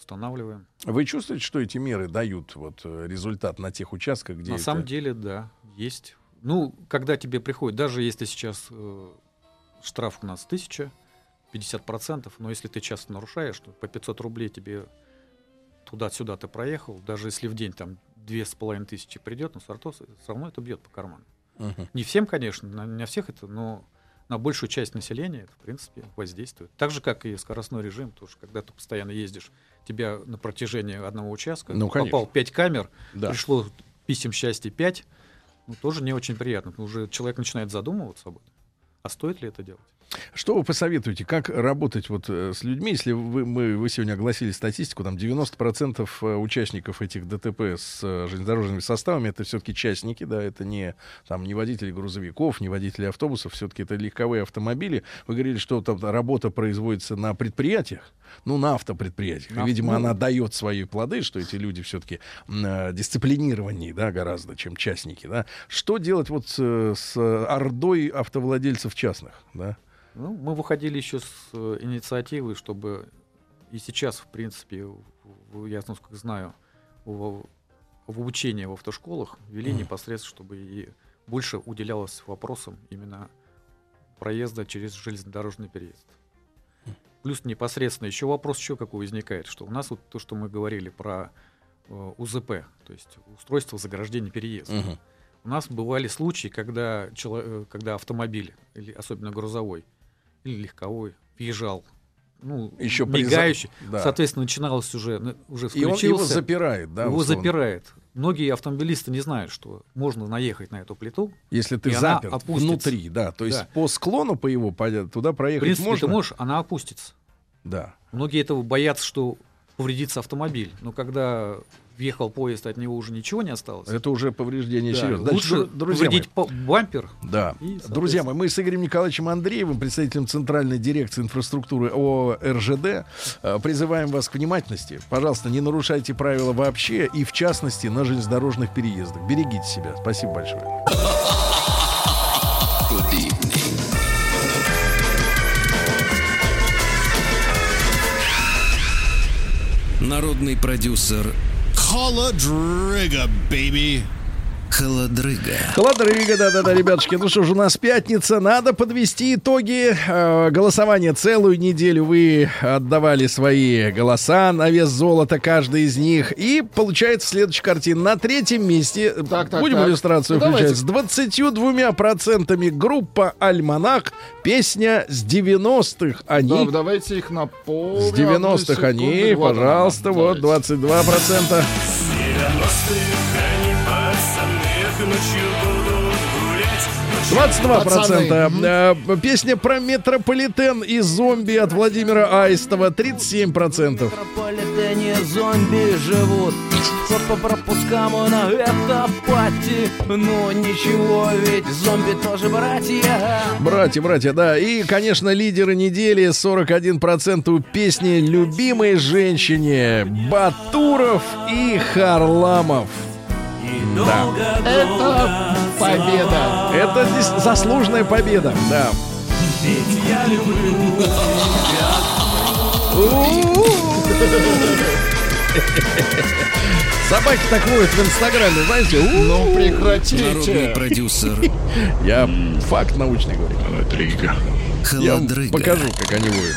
устанавливаем. Вы чувствуете, что эти меры дают вот э, результат на тех участках, где На это- самом деле, да, есть. Ну, когда тебе приходит, даже если сейчас э, штраф у нас 1000, 50%, но если ты часто нарушаешь, то по 500 рублей тебе туда-сюда ты проехал, даже если в день там две с половиной тысячи придет, но все равно, все равно это бьет по карману. Мгм. Не всем, конечно, на, не на всех это, но на большую часть населения это, в принципе, воздействует. Так же, как и скоростной режим, потому что когда ты постоянно ездишь, тебя на протяжении одного участка Ну, конечно. попал 5 камер, Да. пришло писем счастья 5, ну, тоже не очень приятно. Уже человек начинает задумываться об этом. А стоит ли это делать? Что вы посоветуете, как работать вот э, с людьми, если вы, мы, вы сегодня огласили статистику, там 90% э, участников этих ДТП с э, железнодорожными составами это все-таки частники, да, это не, там, не водители грузовиков, не водители автобусов, все-таки это легковые автомобили. Вы говорили, что там работа производится на предприятиях, ну, на автопредприятиях. На- видимо, она дает свои плоды, что эти люди все-таки дисциплинированнее, да, гораздо, чем частники, да. Что делать вот с, с ордой автовладельцев частных, да? Ну, мы выходили еще с э, инициативой, чтобы и сейчас, в принципе, я, насколько знаю, в, в обучении в автошколах вели Мгм. непосредственно, чтобы и больше уделялось вопросам именно проезда через железнодорожный переезд. Плюс непосредственно еще вопрос еще какой возникает, что у нас вот то, что мы говорили про э, УЗП, то есть устройство заграждения переезда. Мгм. У нас бывали случаи, когда, э, когда автомобиль, или особенно грузовой, или легковой, въезжал, ну, Еще при мигающий, да. соответственно, начиналось уже, на- уже И он включился, его запирает, да, его условно. запирает. Многие автомобилисты не знают, что можно наехать на эту плиту. Если ты опустится. внутри, да. То есть Да. по склону по его туда В проехать принципе, можно. ты можешь, она опустится. Да. Многие этого боятся, что повредится автомобиль. Но когда въехал поезд, от него уже ничего не осталось. Это уже повреждение Да, серьезное. Значит, Лучше дру- друзья мои, повредить по- бампер. Да. И, соответственно- Друзья мои, мы с Игорем Николаевичем Андреевым, представителем Центральной дирекции инфраструктуры ООО РЖД, э, призываем вас к внимательности. Пожалуйста, не нарушайте правила вообще и, в частности, на железнодорожных переездах. Берегите себя. Спасибо большое. Народный продюсер Холодрыга, baby. Холодрыга. Холодрыга, да-да-да, ребятушки. Ну что ж, у нас пятница. Надо подвести итоги э, голосования. Целую неделю вы отдавали свои голоса на вес золота, каждый из них. И получается следующая картина. На третьем месте, э, так, так, будем так. иллюстрацию ну, включать, давайте. с 22% группа «Альманах» песня с 90-х они. Да, давайте их наполним. С 90-х они, вот пожалуйста, она, вот 22%. 90-х 22%. Э, Песня про метрополитен и зомби от Владимира Аистова 37%. метрополитене зомби живут Ход по пропускам на это пати Ну ничего, ведь зомби тоже братья Братья, братья, да. И, конечно, лидеры недели 41% у песни «Любимой женщине» Батуров и Харламов. Да. Это победа. Это здесь заслуженная победа, да. Собаки так воют в Инстаграме, знаете? Ну Народный прекратите. продюсер Я факт научный говорю. Я вам Холодрыга. покажу, как они воют.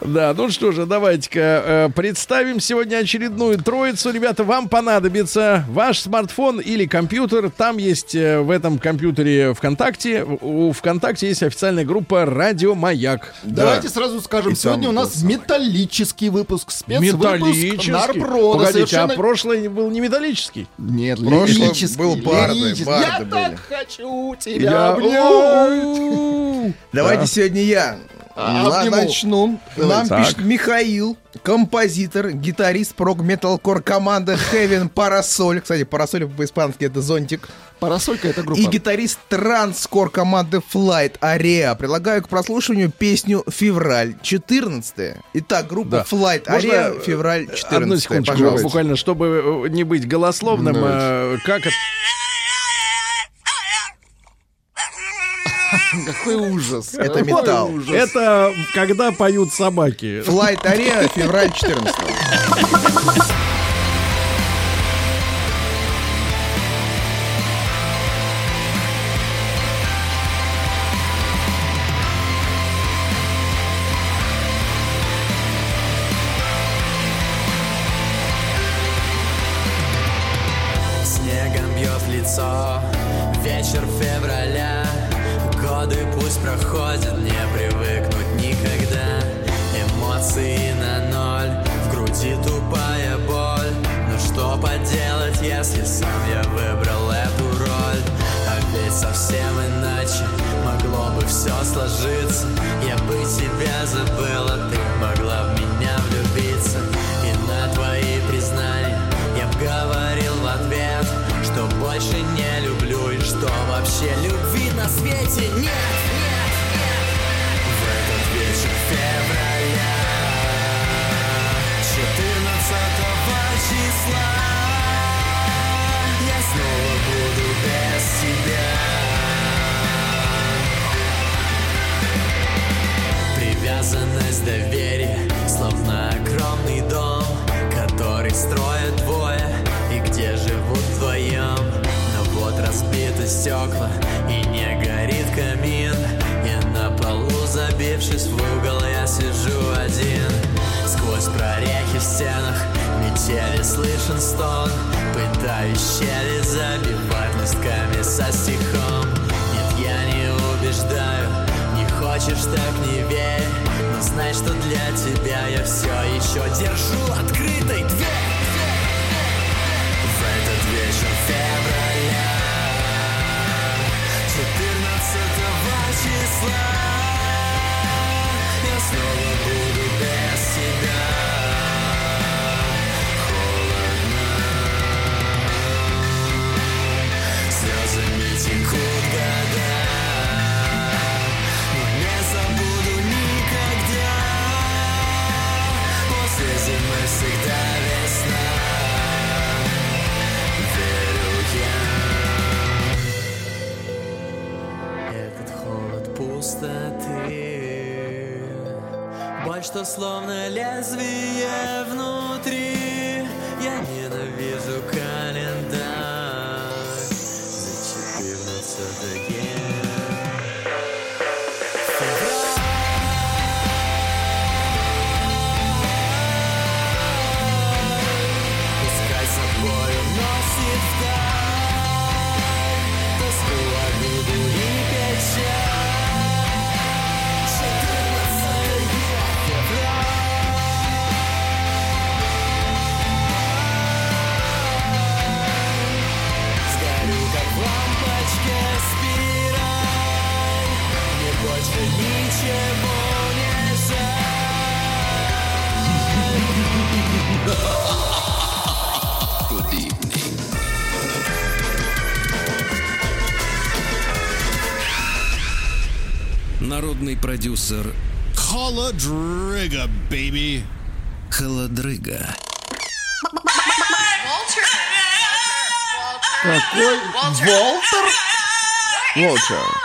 Да, ну что же, давайте-ка э, представим сегодня очередную троицу. Ребята, вам понадобится ваш смартфон или компьютер. Там есть э, в этом компьютере ВКонтакте. У ВКонтакте есть официальная группа «Радио Маяк». Давайте сразу скажем, сегодня у нас металлический выпуск, спецвыпуск Металлический. Нарброда. Погодите, а прошлый был не металлический? Нет, Прошлый лирический, был барды, Я так хочу тебя Я- обнять. Давайте сегодня я А, на- обниму. начну. Нам Так. пишет Михаил, композитор, гитарист прог металкор команды Heaven Parasol. Кстати, Парасоль по-испански это зонтик. Парасолька это группа. И гитарист транскор команды Flight Area. Предлагаю к прослушиванию песню «Февраль 14». Итак, группа Да. Flight Можно, Area, э, «Февраль Одну 14». секундочку, Пожалуйста. буквально, чтобы э, не быть голословным. э, Как это? Какой ужас. Это металл. ужас. Это когда поют собаки. Flight Area, «Февраль 14». Сложиться Я бы тебя забыла Ты могла в меня влюбиться И на твои признания Я б говорил в ответ Что больше не люблю И что вообще любви на свете нет, нет, нет. В этот вечер февраля Строят двое И где живут вдвоем? Но вот разбиты стекла И не горит камин. И на полу забившись в угол Я сижу один. Сквозь прорехи в стенах Метели слышен стон. Пытаюсь щели забивать листками со стихом. Нет, я не убеждаю Не хочешь, так не верь. Но знай, что для тебя я все еще держу открытой дверь slide. Словно лезвие продюсер Холодрыга, baby. Холодрыга. Какой Волтер? Волча.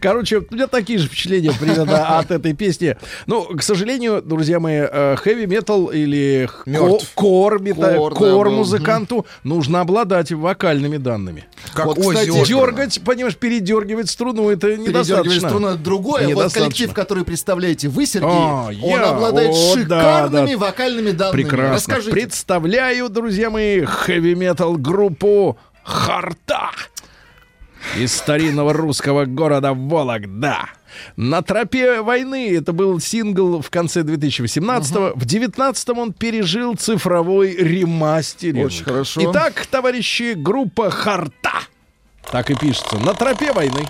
Короче, у меня такие же впечатления примерно от этой песни. Ну, к сожалению, друзья мои, хэви метал или х- Мертв. ко- кор, мета- Кор, да, кор был. музыканту нужно обладать вокальными данными. Как Вот, кстати. Дергать, понимаешь, передергивать струну это недостаточно. струну это другое. Вот коллектив, который представляете вы, Сергей, А, он обладает шикарными вокальными данными. Прекрасно. Представляю, друзья мои, хэви-метал группу Харта из старинного русского города Вологда. На тропе войны это был сингл в конце 2018-го. В 19-м он пережил цифровой ремастеринг. Очень хорошо. Итак, товарищи, группа Харта. Так и пишется. На тропе войны.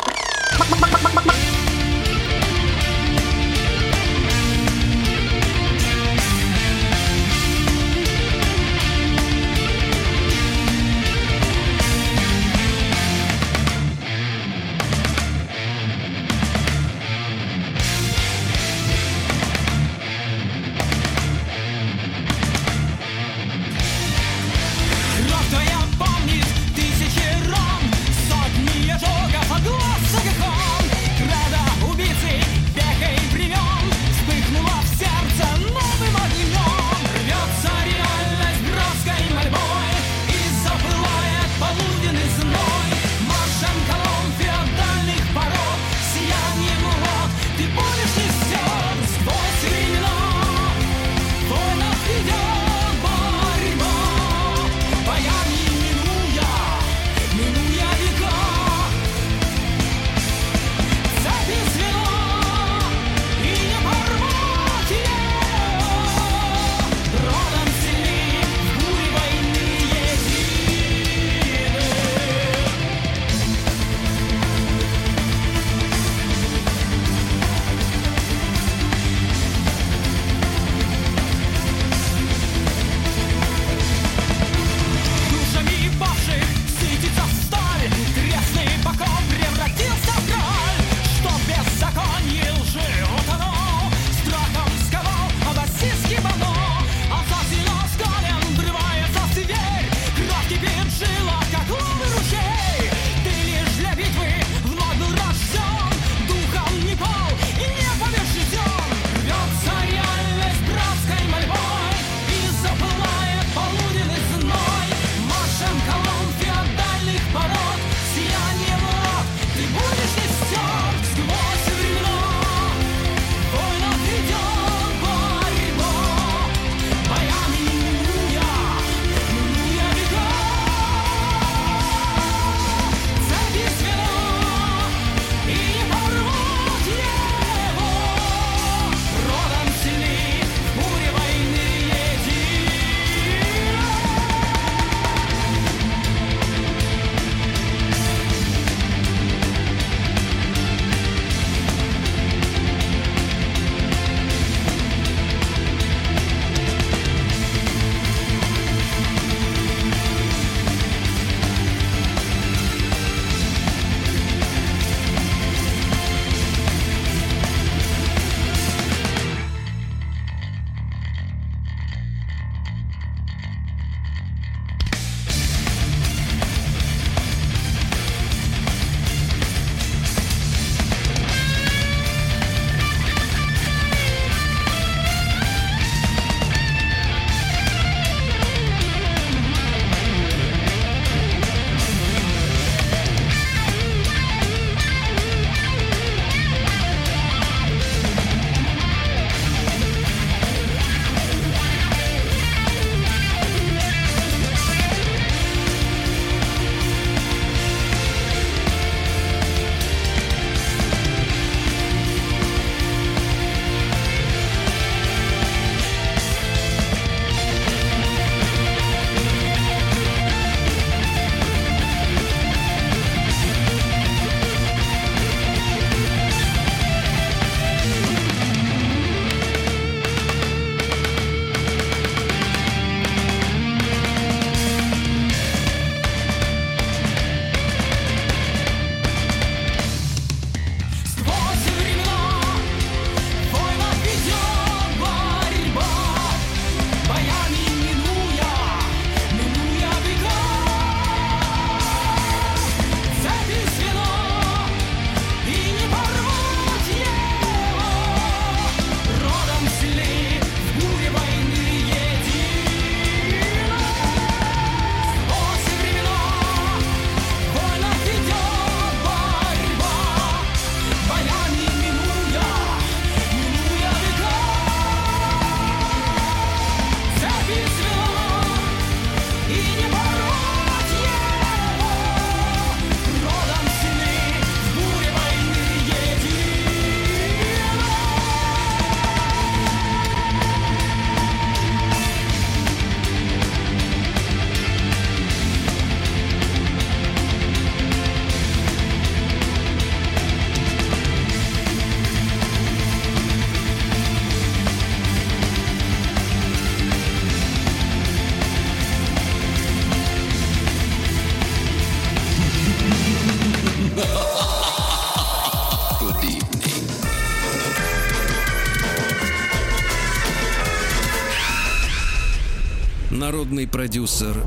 Народный продюсер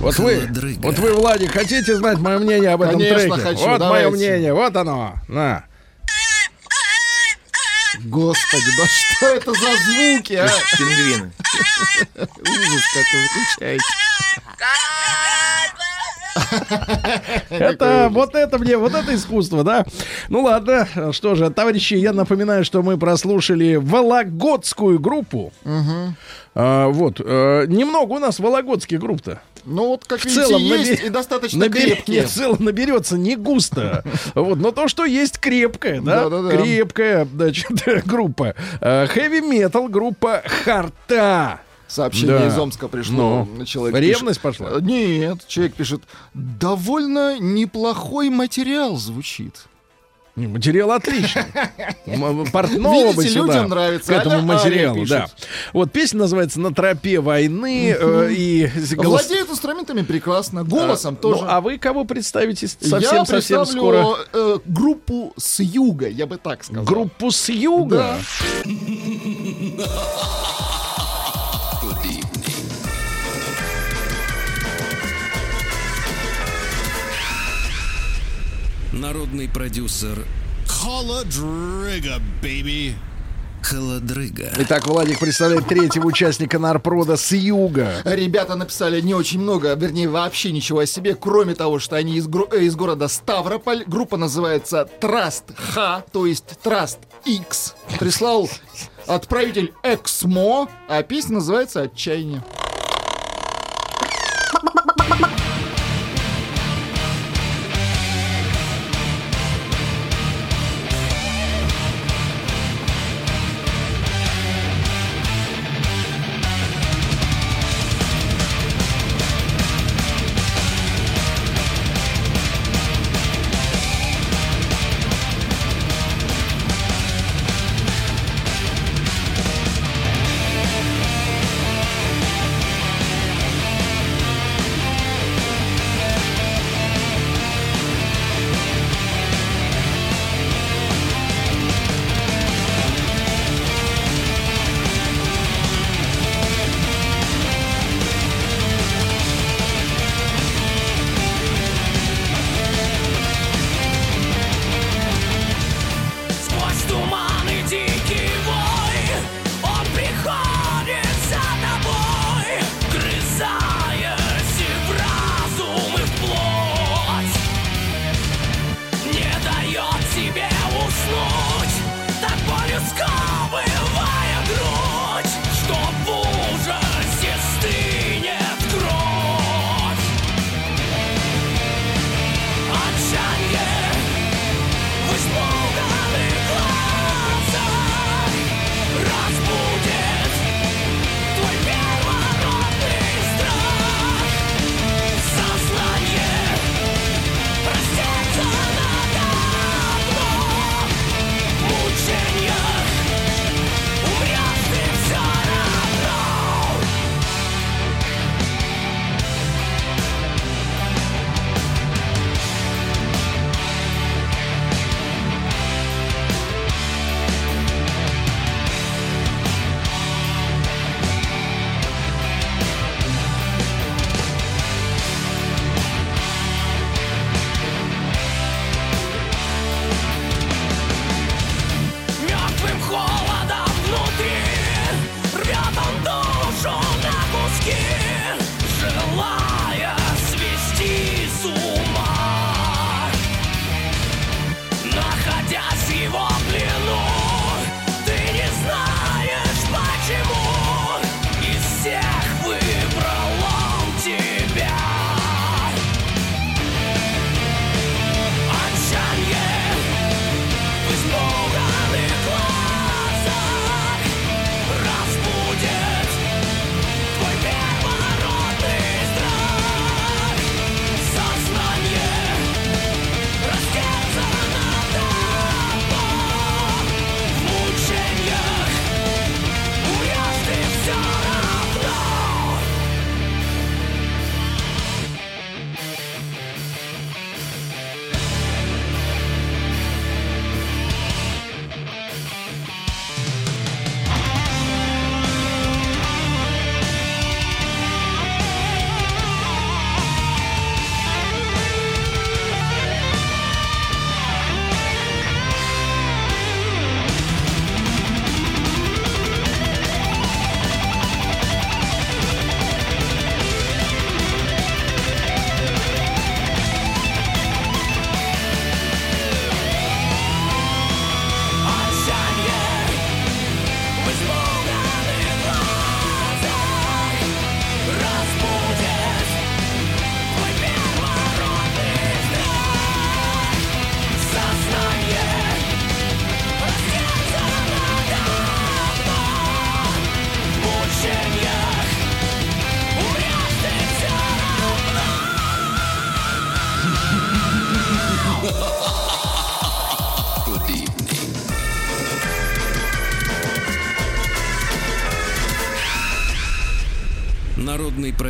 Вот вы, Холодрыга. вот вы, Владик, хотите знать мое мнение об этом Конечно, треке? хочу, вот давайте. мое мнение, вот оно. На. Господи, да что это за звуки, а? Пингвины. Ужас, как вы выключаете. Это вот это мне, вот это искусство, да? Ну ладно, что же, товарищи, я напоминаю, что мы прослушали Вологодскую группу. А, вот, э, немного у нас вологодских групп-то. Ну вот, как В видите, целом есть набе- и достаточно набери- крепкие. нет, в целом наберется не густо. Вот, но то, что есть крепкая, да? Крепкая, значит, группа. Хэви метал группа Харта. Сообщение Да. из Омска пришло. Ну, Человек ревность пишет- пошла? Э, Нет, человек пишет, довольно неплохой материал звучит. Материал отличный. Портного бы Видите, сюда, людям нравится. к этому Аля материалу, да. Вот песня называется «На тропе войны». э, и голос- Владеет инструментами прекрасно, голосом А, тоже. Ну, а вы кого представите совсем-совсем представлю скоро? э, группу с юга, я бы так сказал. Группу с юга? Да. Народный продюсер Холодрыга, baby. Холодрыга. Итак, Владик представляет третьего участника Нарпрода с юга. Ребята написали не очень много, вернее, вообще ничего о себе, кроме того, что они из, гро- э, из города Ставрополь. Группа называется Trust Х, то есть Trust X. Прислал отправитель Эксмо, а песня называется «Отчаяние».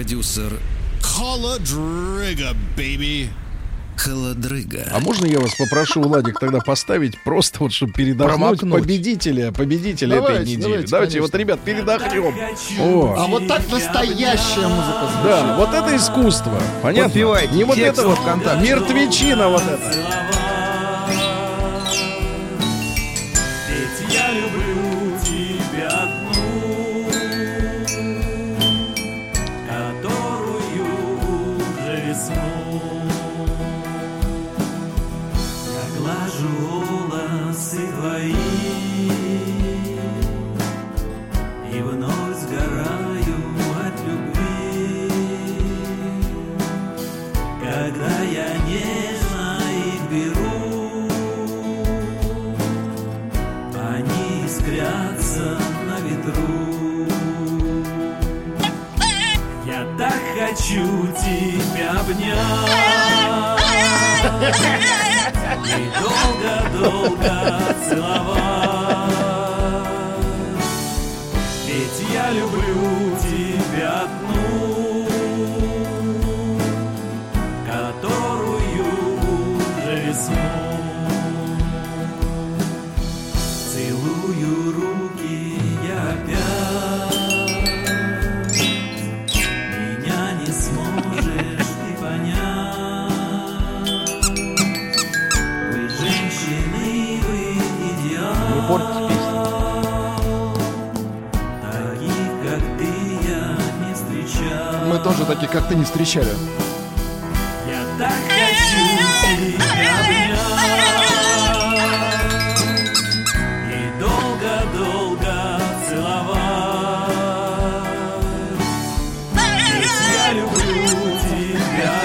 Продюсер Холодрыга, baby. Холодрыга. А можно я вас попрошу, Владик, тогда поставить просто вот, чтобы передохнуть Промокнуть. победителя, победителя Давайте, этой недели. давайте, Давайте, вот, ребят, передохнем. О, А вот так настоящая музыка звучит. да, вот это искусство. Понятно? Подпевайте Не вот это вот ВКонтакте. мертвечина вот это. Когда я нежно их беру, они искрятся на ветру. Я так хочу тебя обнять и долго-долго целовать. Ведь я люблю таких, как ты, не встречали. я так хочу тебя обнять И долго-долго целовать Ведь я люблю тебя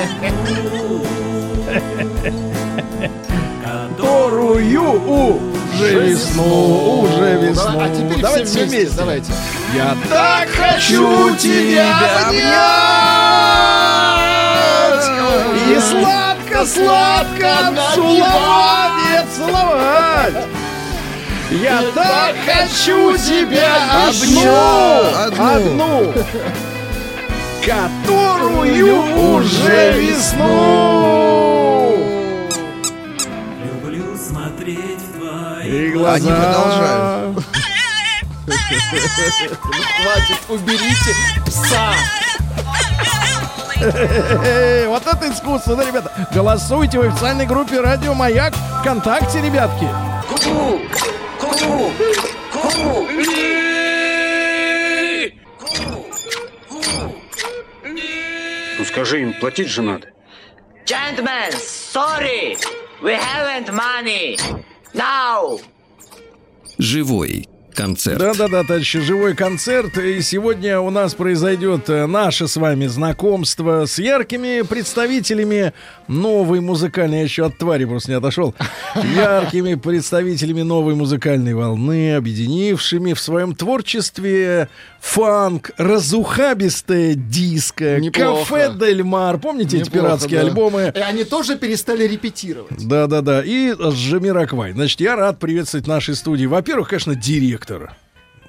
Которую уже весну, уже весну. Да, а теперь Давайте все вместе. Давайте. Я так хочу тебя обнять и сладко-сладко целовать, целовать. Я так хочу тебя обнять, одну, которую уже весну. Люблю смотреть в твои глаза. Они продолжают. Хватит, уберите пса. Вот это искусство, да, ребята? Голосуйте в официальной группе Радио Маяк ВКонтакте, ребятки. Ну скажи им, платить же надо. Gentlemen, sorry, we haven't money. Now. Живой концерт. Да-да-да, товарищи, живой концерт. И сегодня у нас произойдет э, наше с вами знакомство с яркими представителями новой музыкальной... Я еще от твари просто не отошел. Яркими представителями новой музыкальной волны, объединившими в своем творчестве фанк, разухабистое диско, Неплохо. кафе Дель Мар. Помните эти Неплохо, пиратские да. альбомы? И они тоже перестали репетировать. Да, да, да. И Жамираквай. Значит, я рад приветствовать в нашей студии. Во-первых, конечно, директора.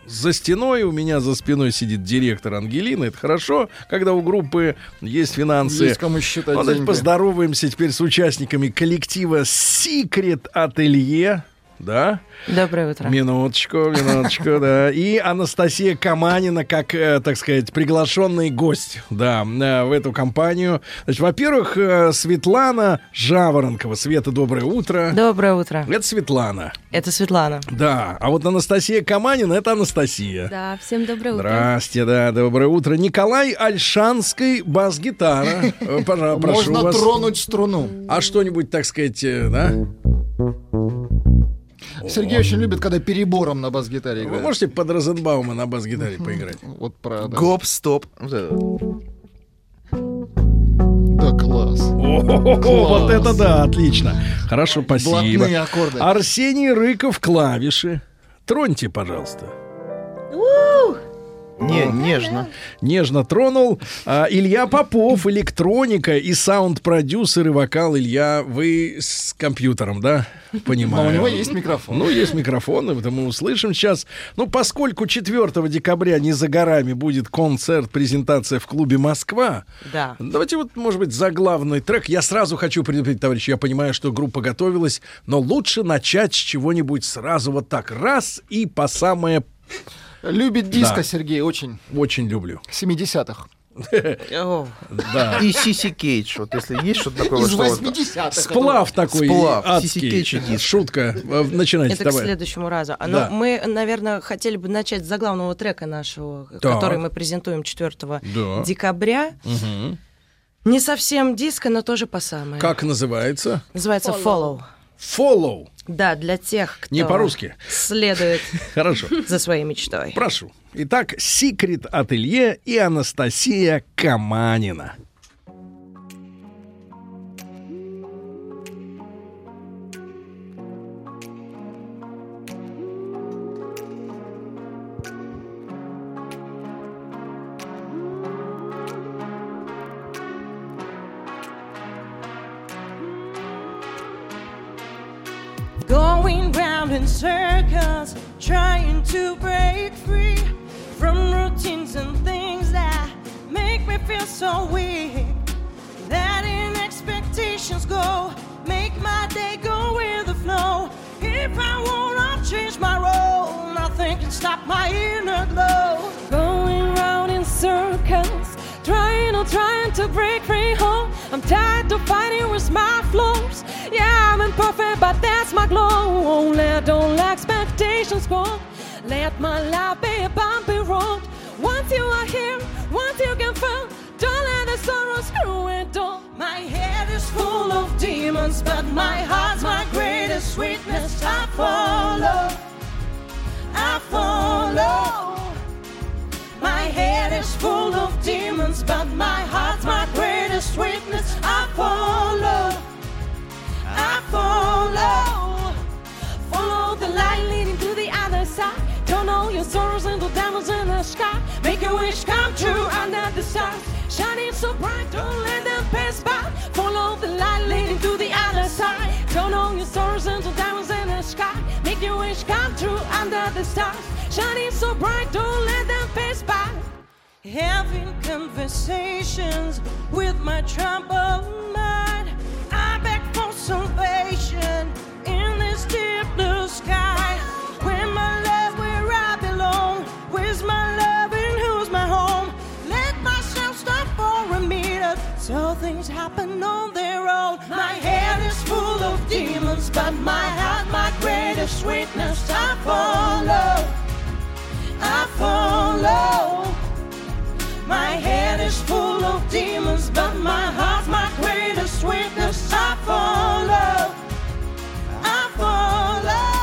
За стеной у меня за спиной сидит директор Ангелина. Это хорошо, когда у группы есть финансы. Есть кому считать Ну, давайте деньги. поздороваемся теперь с участниками коллектива Secret Ателье. Да? Доброе утро. Минуточку, минуточку, да. И Анастасия Каманина, как, э, так сказать, приглашенный гость, да, э, в эту компанию. Значит, во-первых, э, Светлана Жаворонкова. Света, доброе утро. Доброе утро. Это Светлана. Это Светлана. Да, а вот Анастасия Каманина это Анастасия. Да, всем доброе утро. Здрасте, да, доброе утро. Николай Альшанский, бас-гитара. Пожалуйста, прошу Можно вас. тронуть струну. А что-нибудь, так сказать, да? Сергей очень любит, когда перебором на бас-гитаре Вы играет. можете под Розенбаума на бас-гитаре поиграть? Вот правда. Гоп-стоп. Да, класс. О, вот это да, отлично. Хорошо, спасибо. Блатные аккорды. Арсений Рыков, клавиши. Троньте, пожалуйста. Не, нежно. Нежно тронул. А, Илья Попов, электроника и саунд-продюсер и вокал. Илья, вы с компьютером, да? Понимаю. Но у него есть микрофон. Ну, есть микрофон, и это мы услышим сейчас. Ну, поскольку 4 декабря не за горами будет концерт, презентация в клубе «Москва», Да. давайте вот, может быть, заглавный трек. Я сразу хочу предупредить, товарищи, я понимаю, что группа готовилась, но лучше начать с чего-нибудь сразу вот так. Раз и по самое... Любит диско Да. Сергей очень. Очень люблю. 70-х. Да. И Сиси Кейдж, вот если есть что-то такое, Из вот, что вот- 80-х. Сплав такой Сплав. Сиси Кейдж и. Шутка. Э, Начинайте, Это к давай. следующему разу. А, Да. ну, мы, наверное, хотели бы начать с заглавного трека нашего, Так. который мы презентуем 4 Да. декабря. Не совсем диско, но тоже по самое. Как называется? Называется Follow. Follow. Да, для тех, кто Не по-русски. следует Хорошо. за своей мечтой. Прошу. Итак, секрет ателье и Анастасия Каманина. Going round in circles, trying to break free from routines and things that make me feel so weak. Letting expectations go, make my day go with the flow. If I wanna change my role, nothing can stop my inner glow. Going round in circles, trying or trying to break free home. I'm tired of fighting with my flaws. Yeah, I'm imperfect, but that's my glow. Let don't let expectations go. Let my life be a bumpy road. Once you are here, once you can feel, don't let the sorrow screw it all. My head is full of demons, but my heart's my greatest sweetness. I follow, I follow. My head is full of demons, but my heart's my greatest witness. I follow, I follow. Follow the light leading to the other side. Turn all your sorrows into diamonds in the sky. Make your wish come true under the stars. Shining so bright, don't let them pass by. Follow the light leading to the other side. Turn all your sorrows into diamonds in the sky. Make your wish come true under the stars. Shining so bright, don't let them pass by. Having conversations with my troubled mind. I beg for salvation in this deep blue sky. Where my love, a so things happen on their own. My head is full of demons, but my heart, my greatest witness. I follow. I follow. My head is full of demons, but my heart's my greatest witness. I follow. I follow.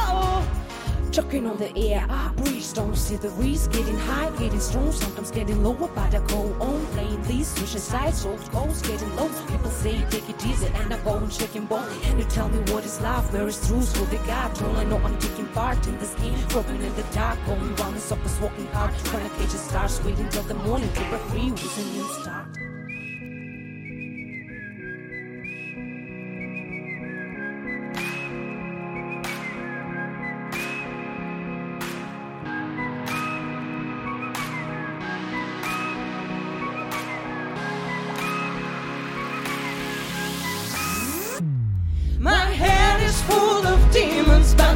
Choking on the air, I breeze, don't see the breeze Getting high, getting strong, sometimes getting lower But I go on playing these switching sides, souls goes getting low. People say take it easy and I go on shaking bone. You tell me what is life, where is truth, what they got? All I know I'm taking part in this game? Groping in the dark, going round in circles, walking hard Trying to catch a star, waiting till the morning break free. with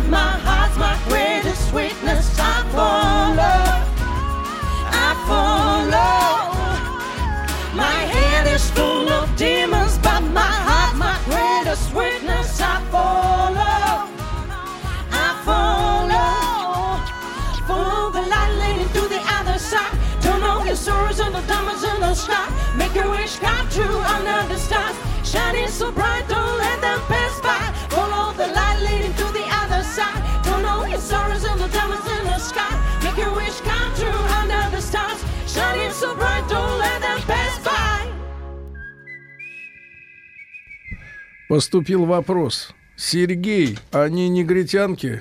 my heart's my greatest witness. I fall love. I fall love. My head is full of demons, but my heart, my greatest witness. I fall love. I follow. Follow the light leading to the other side. Turn all your sorrows and the diamonds in the sky. Make your wish come true under the stars. Shining so bright, don't Поступил вопрос. Сергей, они негритянки?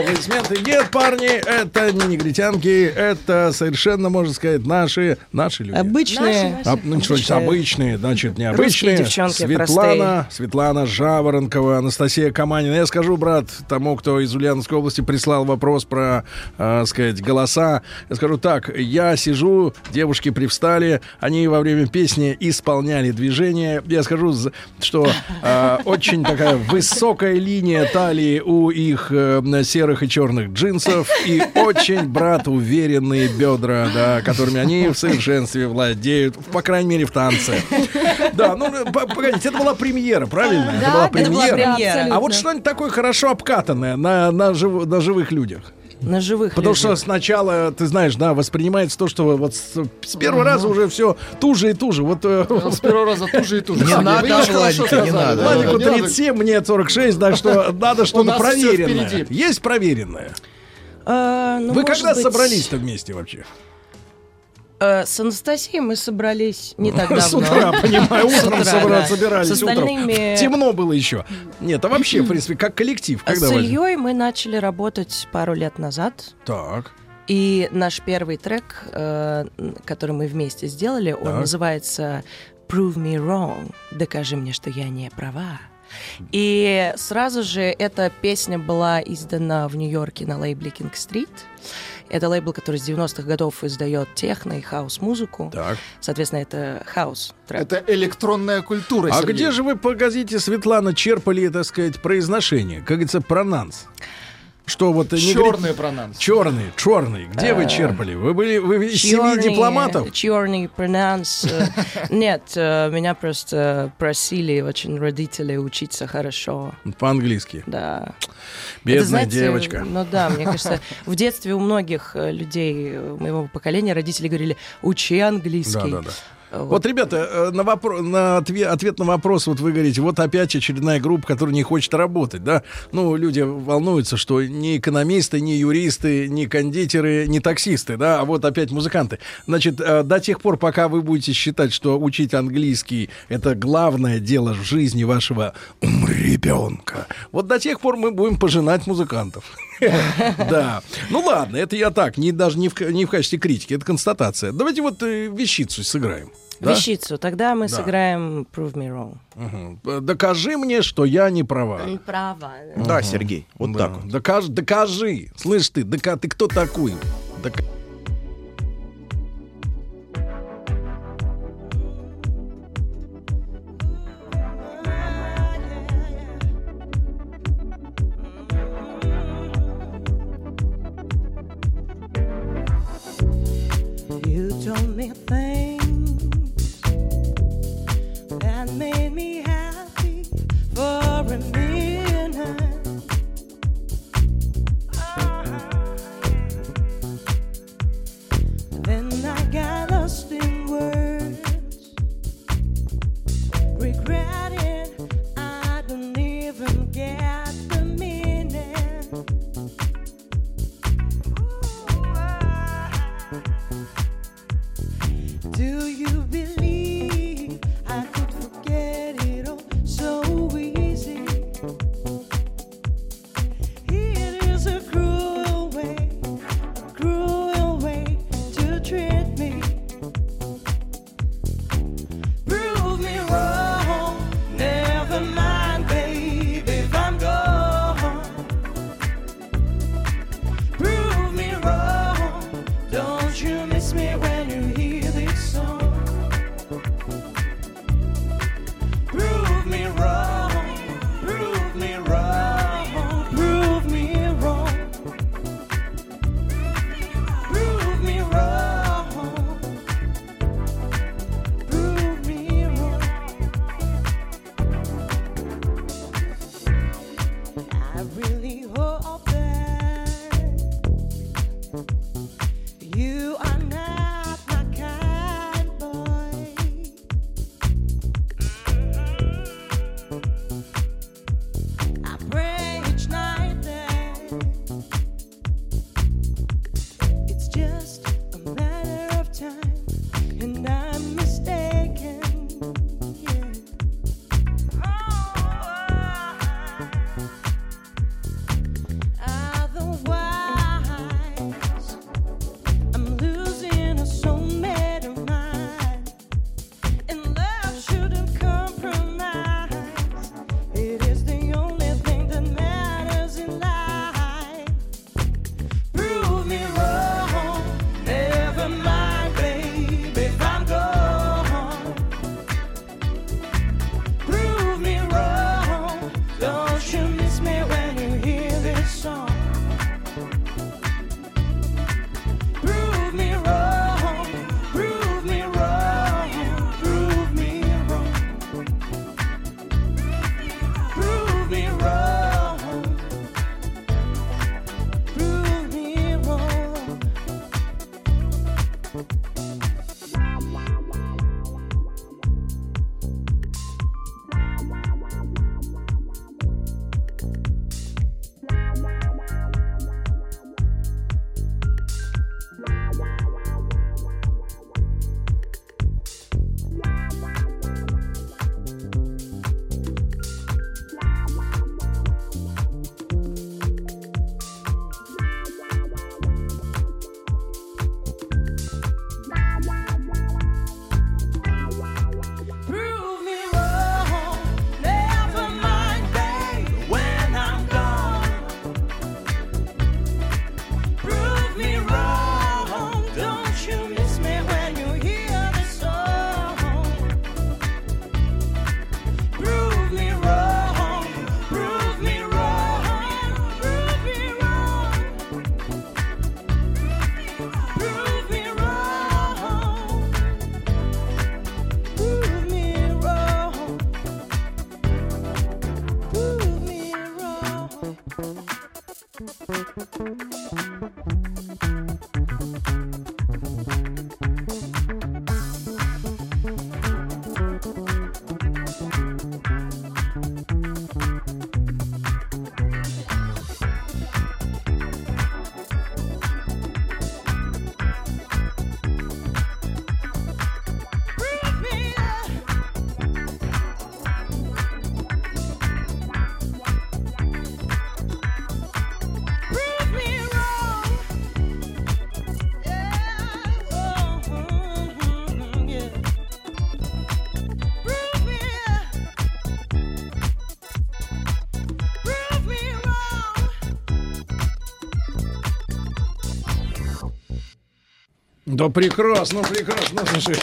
Аплодисменты. Нет, парни, это не негритянки, это совершенно, можно сказать, наши, наши люди. Обычные. А, ну, что значит обычные, значит, необычные. Русские девчонки Светлана, Светлана Жаворонкова, Анастасия Каманина. Я скажу, брат, тому, кто из Ульяновской области прислал вопрос про, э, сказать, голоса. Я скажу так, я сижу, девушки привстали, они во время песни исполняли движение. Я скажу, что э, очень такая высокая линия талии у их э, серых и черных джинсов и очень, брат, уверенные бедра, да, которыми они в совершенстве владеют, по крайней мере, в танце. Да, ну, погодите, это была премьера, правильно? Да, это была это была премьера. премьера. А вот что-нибудь такое хорошо обкатанное на, на, жив- на живых людях. На живых Потому людях. что сначала, ты знаешь, да, воспринимается то, что вот с, с первого раза уже все туже и туже. Вот э, С первого раза туже и туже. Не надо, вы очень хорошо Владик, не надо. Да, Владику не надо. 37, мне 46, так что надо что-то проверенное. Есть проверенное? А, ну, Вы когда быть, собрались-то вместе вообще? Э, с Анастасией мы собрались не так давно. С утра, понимаю, утром утра, собра- да. собирались. С утром. остальными... Темно было еще. Нет, а вообще, в принципе, как коллектив, когда С? Ильей мы начали работать пару лет назад. Так. И наш первый трек, э, который мы вместе сделали, он Так. называется Prove Me Wrong. Докажи мне, что я не права. И сразу же эта песня была издана в Нью-Йорке на лейбле King Street. Это лейбл, который с 90-х годов издает техно и хаос-музыку. Так. Соответственно, это хаос трек. Это электронная культура, А Сергей. где же вы, погодите, Светлана, черпали, так сказать, произношение? Как говорится, пронанс? Что вот... не Черный говорит- пронанс. Черный, черный. Где вы Э, черпали? Вы были вы из семьи Черный- дипломатов? Черный пронанс. э, Нет, э, меня просто просили очень родители учиться хорошо. По-английски. Да. Бедная Это, знаете, девочка. Ну да, мне кажется, в детстве у многих людей моего поколения родители говорили, учи английский. Да, да, да. Э, Вот, ребята, э, на, вопро- на отве- ответ на вопрос, вот вы говорите, вот опять очередная группа, которая не хочет работать, да? Ну, люди волнуются, что ни экономисты, ни юристы, ни кондитеры, ни таксисты, да, а вот опять музыканты. Значит, э, до тех пор, пока вы будете считать, что учить английский — это главное дело в жизни вашего ребенка, вот до тех пор мы будем пожинать музыкантов. Да. Ну ладно, это я так, не, даже не не в качестве критики, это констатация. Давайте вот э, вещицу сыграем. Да? Вещицу. Тогда мы Да. сыграем Prove Me Wrong. Мгм. Докажи мне, что я не права. Права. Да, Сергей, вот Да. так вот. Докажи, докажи. Слышь ты, дока- ты кто такой? Дока- Да прекрасно, прекрасно. Слушай,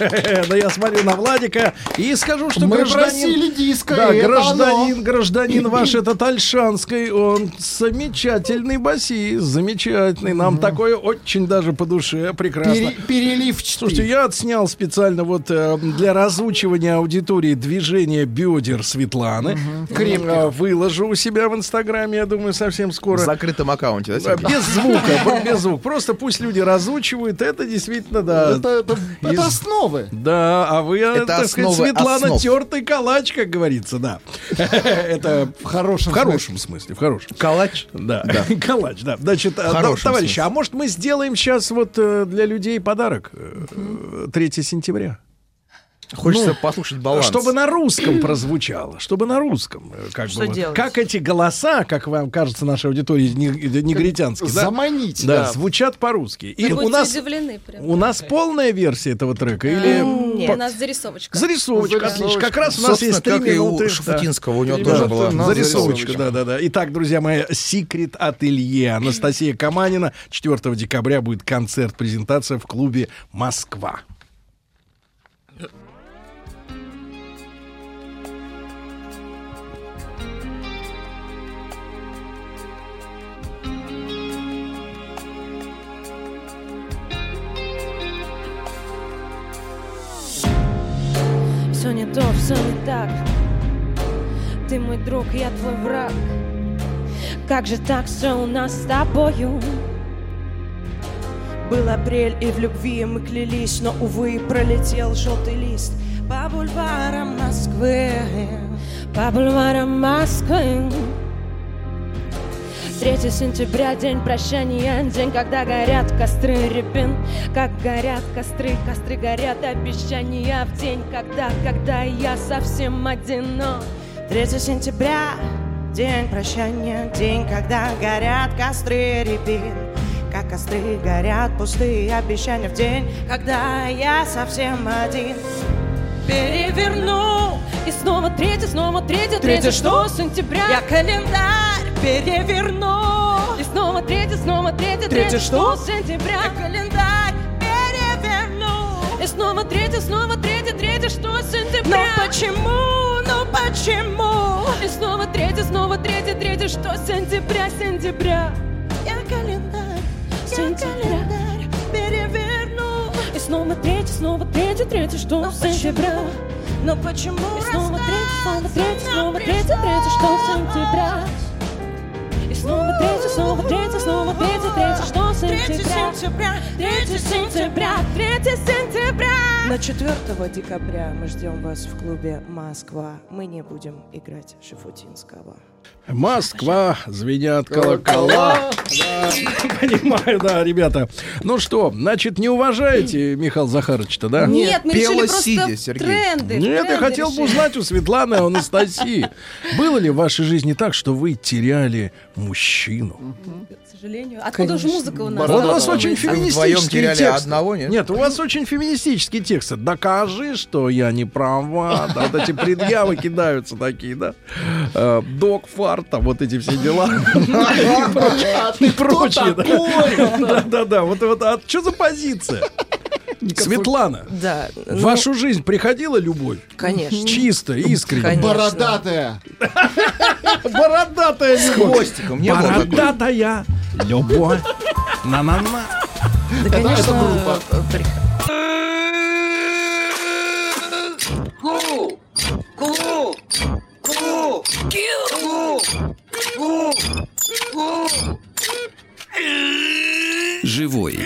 да я смотрю на Владика и скажу, что Мы гражданин... диска, Да, гражданин, оно. гражданин ваш этот Альшанский, он замечательный басист, замечательный. Нам такое очень даже по душе, прекрасно. Пере- переливчатый. Слушайте, я отснял специально вот э, для разучивания аудитории движение бедер Светланы. Э, Выложу у себя в Инстаграме, я думаю, совсем В скоро. закрытом аккаунте, да, Э? Без звука, без звука. Просто пусть люди разучивают. Это действительно, да. Это, это- это Из- основы. Да, а вы, Это так сказать, основы Светлана, основ. тертый калач, как говорится, да. Это В хорошем, в хорошем смысле, в хорошем. Калач? Да, калач, да. Значит, да, хорошем товарищи, а может мы сделаем сейчас вот э, для людей подарок э, 3 сентября? Хочется послушать баланс. Чтобы на русском прозвучало, чтобы на русском. э, Как, Что бы, вот. делать? как эти голоса, как вам кажется, нашей аудитории не- негритянские, да? Заманить, Да, да. звучат по-русски. И у нас, удивлены прям. у нас полная версия этого трека? Или Нет. У нас зарисовочка. Зарисовочка, Зарисовочка. отлично. Как раз у нас есть три как и у минуты. Шафутинского, у него Да. тоже Да, была зарисовочка, зарисовочка. да, да, да. Итак, друзья мои, Секрет Ателье. Анастасия Каманина. 4 декабря будет концерт-презентация в клубе Москва. Все не то, все не так. Ты мой друг, я твой враг. Как же так все у нас с тобою? Был апрель, и в любви мы клялись, но, увы, пролетел желтый лист по бульварам Москвы. По бульварам Москвы 3 сентября, день прощания, день, когда горят костры рябин, как горят костры, костры горят обещания в день, когда, когда я совсем одинок. 3 сентября, день прощания, день, когда горят костры рябин. Как костры горят пустые обещания в день, когда я совсем один. Переверну, и снова третье, снова третье, третье, что сентября. Я календарь переверну. И снова третье, снова третье, Третье что? сентября. Я календарь переверну. И снова третье, снова третье, третье, что Но сентября. почему, ну почему? И снова третье, снова третье, третье, что сентября, сентября. Я календарь, я Сентября. календарь переверну. И снова третье, снова третье, третье, что Но сентября. Но почему И снова третье, снова нам снова третье, третье, что сентября. Снова третье, снова третье, снова третье, третье, что Третье сентября. сентября, Третье сентября, третье сентября. На 4 декабря мы ждем вас в клубе «Москва». Мы не будем играть Шафутинского. Москва, звенят колокола. Да, понимаю, да, ребята. Ну что, значит, не уважаете Михаил Захарович-то, да? Нет, мы Пела сидя, Сергей. тренды. Нет, я тренды хотел бы узнать у Светланы Анастасии, было ли в вашей жизни так, что вы теряли мужчину? К сожалению. Откуда же музыка у нас? Вот у вас очень феминистические теряли тексты. одного, нет? Нет, у вас очень феминистические тексты. Докажи, что я не права. Да, вот эти предъявы кидаются такие, да. Э, Док фарта, вот эти все дела. И прочее. Да-да-да. Вот вот. А что за позиция? Светлана, Да. в ну, вашу жизнь приходила любовь? Конечно. Чисто, искренне. Конечно. Бородатая. Бородатая С хвостиком не было такой? Бородатая любовь. На-на-на. Да, конечно, Ку! Ку! Ку! Ку! Ку! Ку! Живой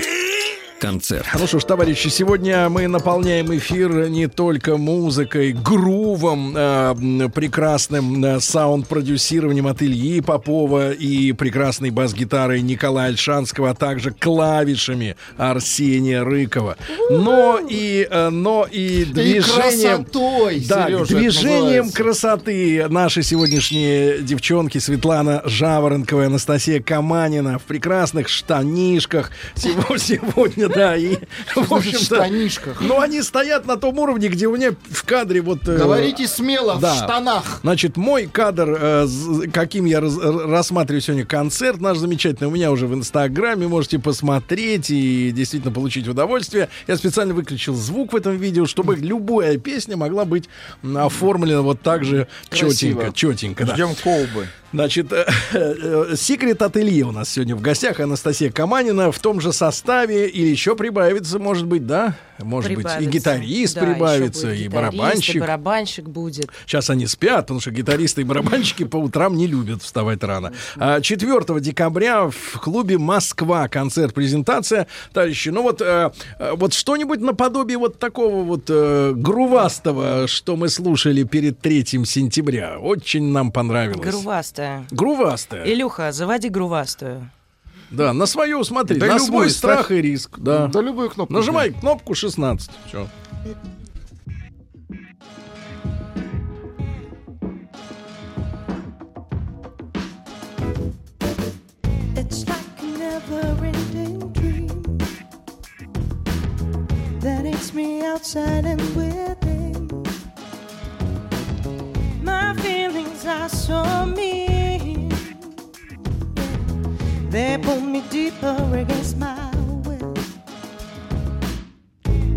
концерт. Ну что ж, товарищи, сегодня мы наполняем эфир не только музыкой, грувом, э, прекрасным э, саунд-продюсированием от Ильи Попова и прекрасной бас-гитарой Николая Альшанского, а также клавишами Арсения Рыкова. Но и, э, но и движением... красотой, да, Сережа, движением красоты наши сегодняшние девчонки Светлана Жаворонкова и Анастасия Каманина в прекрасных штанишках. Сего- Сегодня, да, и в общем-то... штанишках? Ну, они стоят на том уровне, где у меня в кадре вот... э, Говорите смело, да. в штанах. Значит, мой кадр, э, каким я раз- рассматриваю сегодня концерт наш замечательный, у меня уже в Инстаграме, можете посмотреть и действительно получить удовольствие. Я специально выключил звук в этом видео, чтобы любая песня могла быть оформлена вот так же Красиво. четенько, четенько. да. Ждем колбы. Значит, э, секрет ателье у нас сегодня в гостях Анастасия Каманина в том же составе или еще прибавится, может быть, да? Может быть, и Прибавится. гитарист Да, прибавится, и барабанщик. И барабанщик будет. Сейчас они спят, потому что гитаристы и барабанщики по утрам не любят вставать рано. А, 4 декабря в клубе Москва концерт, презентация. Товарищи, ну вот, э, э, вот что-нибудь наподобие вот такого вот э, грувастого, что мы слушали перед 3 сентября. Очень нам понравилось. Грувастая. Грувастая. Илюха, заводи грувастую. Да, на свое смотри, Да на любую свой страх и риск. Да. Да любую кнопку. Нажимай кнопку 16. Всё. It's like a never-ending dream that eats me outside and within. My feelings are so mean. They pull me deeper against my will.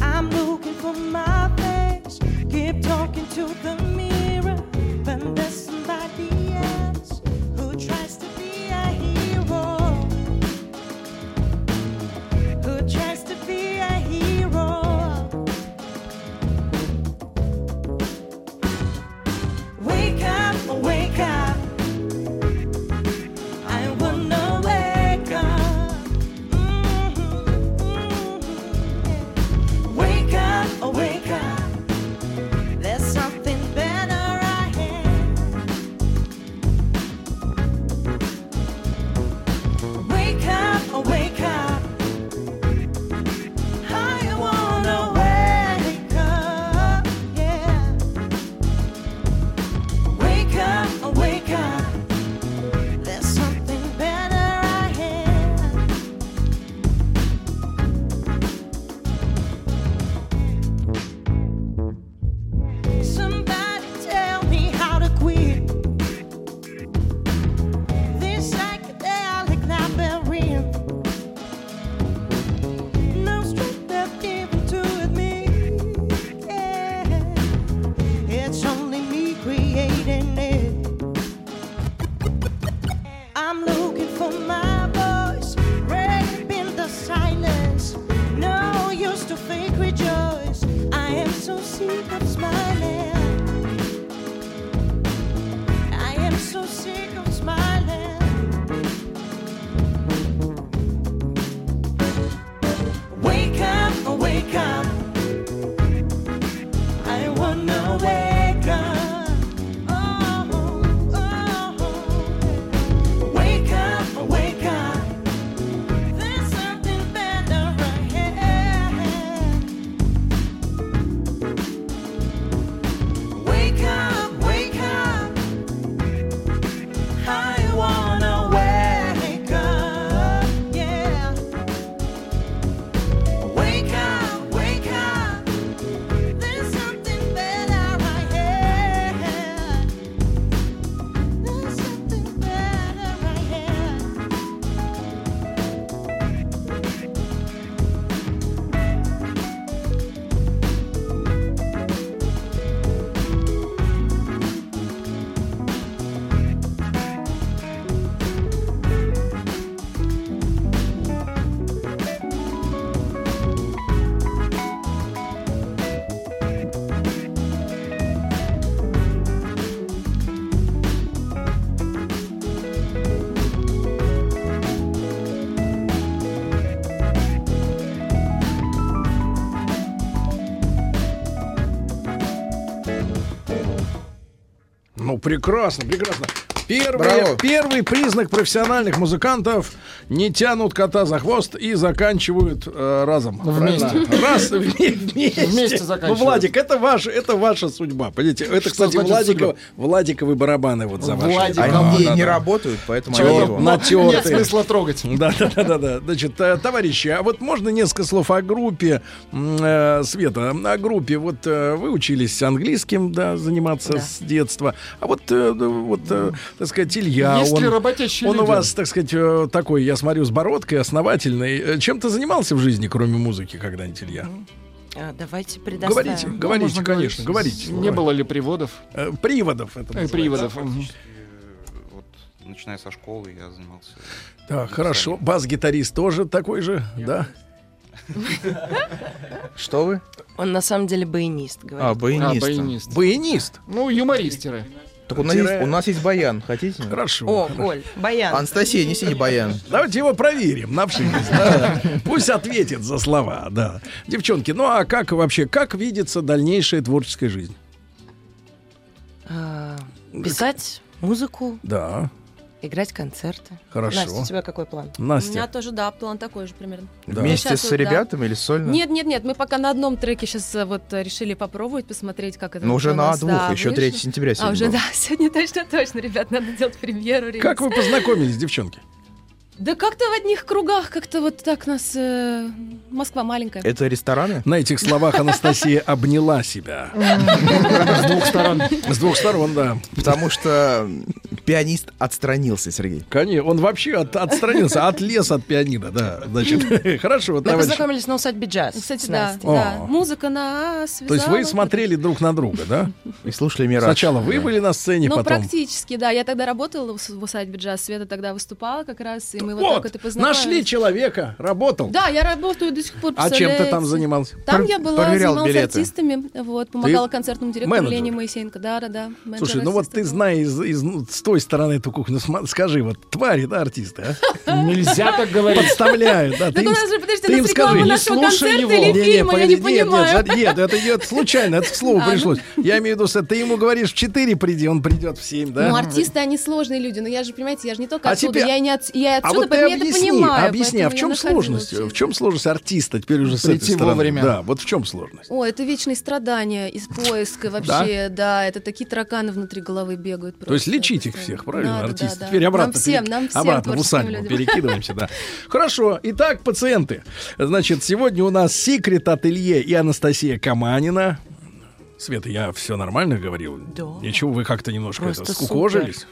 I'm looking for my face. Keep talking to the mirror, but there's somebody else who tries to прекрасно, прекрасно. Первый, первый признак профессиональных музыкантов не тянут кота за хвост и заканчивают э, разом. Вместе. Правильно? Раз вме- вместе. Вместе Ну, заканчивают. Владик, это ваша, это ваша судьба. Понимаете, это, Что кстати, судьба? Владиковы барабаны вот за ваши. Они да, не да. работают, поэтому Чего они его. натертые. Нет смысла трогать. Да, да, да, да, да. Значит, э, товарищи, а вот можно несколько слов о группе э, Света, о группе. Вот э, вы учились английским, да, заниматься Да. с детства. А вот, э, ну, вот, э, так сказать, Илья, Есть ли он, работящие он у люди? вас, так сказать, э, такой, я смотрю, с бородкой, основательный. Э, Чем-то занимался в жизни, кроме музыки, когда-нибудь, Илья? А, давайте предоставим. Говорите, говорите, можно конечно, говорить. говорите. Не было ли приводов? Э, Приводов это Э, называется. Приводов. Да, вот, начиная со школы, я занимался. Так, хорошо. Бас-гитарист тоже такой же, да? Что вы? Он на самом деле баянист, говорит. А, А, баянист. баянист. Баянист. Ну, юмористеры. Так у нас, есть, у нас есть баян, хотите? Хорошо. О, Оль, баян. Анастасия, неси баян. Давайте его проверим на. Пусть ответит за слова, да. Девчонки, ну а как вообще, как видится дальнейшая творческая жизнь? А, писать музыку, Да, играть концерты. Хорошо. Настя, у тебя какой план? У меня Настя. тоже, да, план такой же примерно. Да. Вместе Сейчас с вот, да. ребятами или сольно? Нет, нет, нет, мы пока на одном треке сейчас вот э, решили попробовать, посмотреть, как это Ну, у уже на нас, двух, да, еще вышло. 3 сентября А, сегодня уже, было. да, сегодня точно, точно, ребят, надо делать премьеру. Как вы познакомились, девчонки? Да как-то в одних кругах, как-то вот так нас... э, Москва маленькая. Это рестораны? На этих словах Анастасия обняла себя. С двух сторон. С двух сторон, да. Потому что пианист отстранился, Сергей. Конечно, он вообще от- отстранился, отлез от пианино, да. Значит, хорошо, Мы товарищи. познакомились на усадьбе джаз. Кстати, да, да. О. Музыка на А То есть вы смотрели друг на друга, да? И слушали «Мираж». Сначала вы были на сцене, Ну, потом... практически, да. Я тогда работала в в усадьбе джаз. Света тогда выступала как раз, и мы вот, Вот, так вот и познакомились. нашли человека, работал. Да, я работаю до сих пор, А чем ты там занимался? Там Пр- я была, проверял занималась билеты. артистами, вот, помогала концертному директору менеджер? Лене Моисеенко. Да, да, да. Слушай, ну вот ты знаешь из, из- ну, с той стороны эту кухню, скажи, вот твари, да, артисты, а? Нельзя так говорить. Подставляют, да. Так ты у им- нас же, подождите, ты им скажи, не слушай его. я не погоди, нет. Нет, нет, это идет случайно, это к слову А, ну. пришлось. Я имею в виду, что ты ему говоришь в 4 приди, он придет в 7, да? Ну, артисты, они сложные люди, но я же, понимаете, я же не только А отсюда, теперь- я и, не от- я и А отсюда, вот ты объясни, понимаю. объясни, а в чем сложность? В чем сложность артиста теперь уже с этой стороны? вовремя. Да, вот в чем сложность? О, это вечные страдания из поиска вообще, да? это такие тараканы внутри головы бегают. То есть просто. лечить их всех, правильно, артисты? да, да. Теперь обратно, Нам всем, нам всем, обратно в усадьбу людям. перекидываемся, да. Хорошо, итак, пациенты. Значит, сегодня у нас секрет ателье и Анастасия Каманина. Света, я все нормально говорил? Да. Ничего, вы как-то немножко это, Просто скукожились?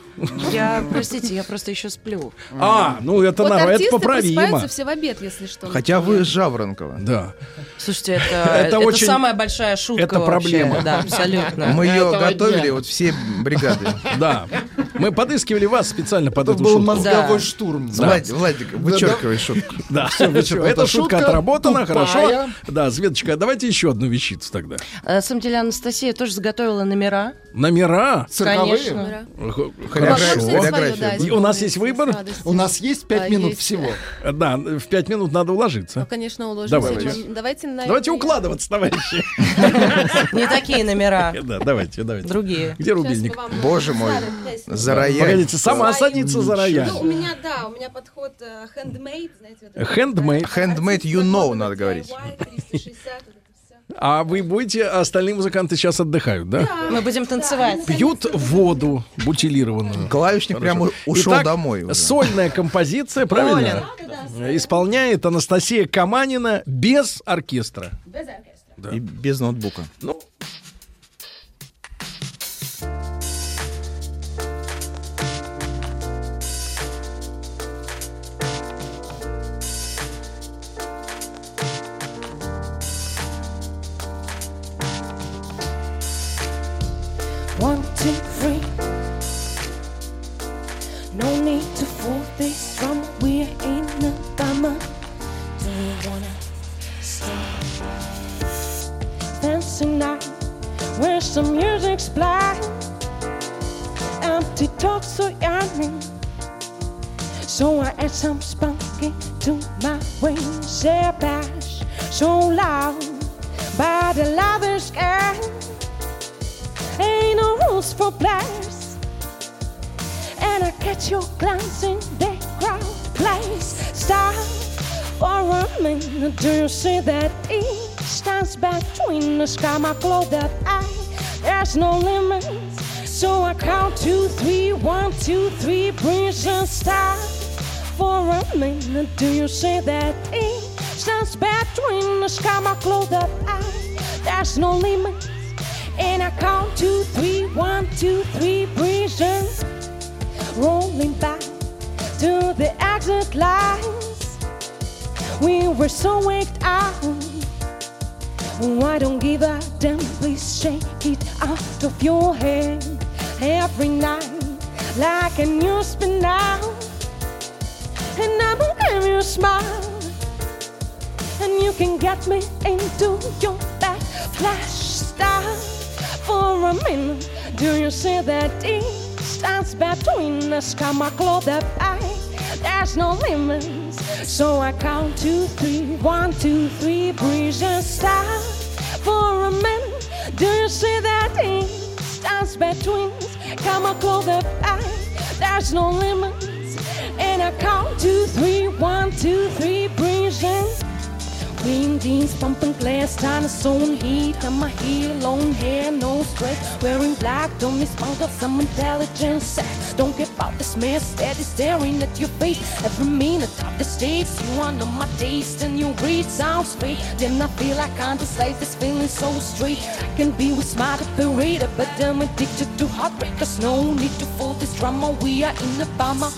Я, простите, я просто еще сплю. А, ну это, Вот на- это поправимо. все в обед, если что. Хотя вы из Жаворонкова. Да. Слушайте, это, Это это, очень- самая большая шутка это вообще. проблема. Да, абсолютно. Мы ее готовили, дня. вот все бригады. Да. Мы подыскивали вас специально под Это эту был шутку. мозговой Да. штурм. Владик, Владик, вычеркивай шутку. Да, всё, вычеркнуто. эта шутка отработана, тупая. хорошо. Да, Светочка, давайте еще одну вещицу тогда. А, На самом деле Анастасия тоже заготовила номера. Номера. Цирковые? Конечно. Хорошо. хореография. У нас есть выбор? У нас есть пять А, минут есть. всего. Да, в пять минут надо уложиться. Ну, конечно, уложимся. Давайте. Давайте, давайте, укладываться, товарищи. Не такие номера, Да, давайте, давайте. другие. Где рубильник? Боже мой. расскажем песню. За рояль. Погодите, сама садится за рояль. Ну, у меня, да, у меня подход э, handmade, знаете, вот это. Handmade. Handmade you know, надо говорить. А вы будете, а остальные музыканты сейчас отдыхают, да? Мы будем танцевать. Пьют воду бутилированную. Клавишник прямо ушел Итак, домой уже. Сольная композиция, правильно? Исполняет Анастасия Каманина без оркестра. Без оркестра. И без ноутбука. Ну, Empty talk so yummy. So I add some spunky to my wings. Say bash so loud But the lover's sky. Ain't no rules for blast. and I catch your glance in that crowd place. Stop for a minute. Do you see that E stands between the sky, my clothed eye? There's no limits. So I count two, three, one, two, three, and stop for a minute. Do you see that E stands between the sky, my clothed eye? There's no limits. And I count two, three, one, two, three, and rolling back to the exit lines. We were so waked out. Why don't give a damn? Please shake it out of your head every night like a new spin out. And I you a smile. And you can get me into your back flash style for a minute. Do you see that distance between us? Come on, close that eye. There's no limits. So I count two, three, one, two, three, breeze and style for a minute. Do you see that distance between close that eye. There's no limits. And I count two, three, one, two, three, breeze and Green jeans, pumping glass, to zone heat. On my heel, long hair, no stress. Wearing black, don't miss out of some intelligence. Don't give out this mess, steady staring at your face. Every minute of the stakes, you wanna my taste and you read sounds fake. Then I feel I can't decide this feeling so straight. I can be with smart operator, but I'm addicted to heartbreakers. No need to fool this drama, we are in the bomber.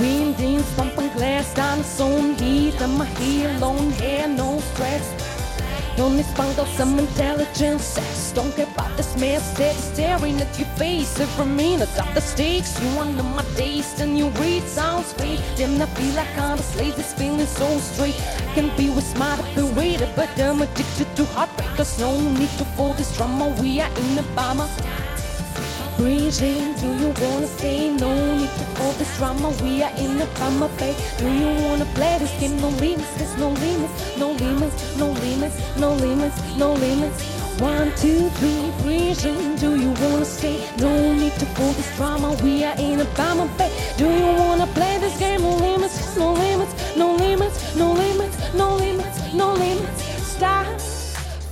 Wind jeans, pumping glass, zone heat. On my heel, long hair, no stress. Don't respond of some intelligence sex. Don't care about this mess, steady staring at your face. Every minute of the stakes, you under my taste and you read sounds fake. Then I feel like I'm a slave, this feeling so straight. I can be with smart operator, but I'm addicted to heartbreakers. No need to fool this drama, we are in the bomber. Breathing, do you wanna stay? No need to fool this drama, we are in the bomber bay. Do you wanna play this game? No limits, there's no limits, no limits, no limits, no limits, no limits. One, two, three, breathing. Do you wanna stay? No need to fool this drama, we are in a bomber bay. Do you wanna play this game? No limits, no limits, no limits, no limits, no limits, no limits. Stop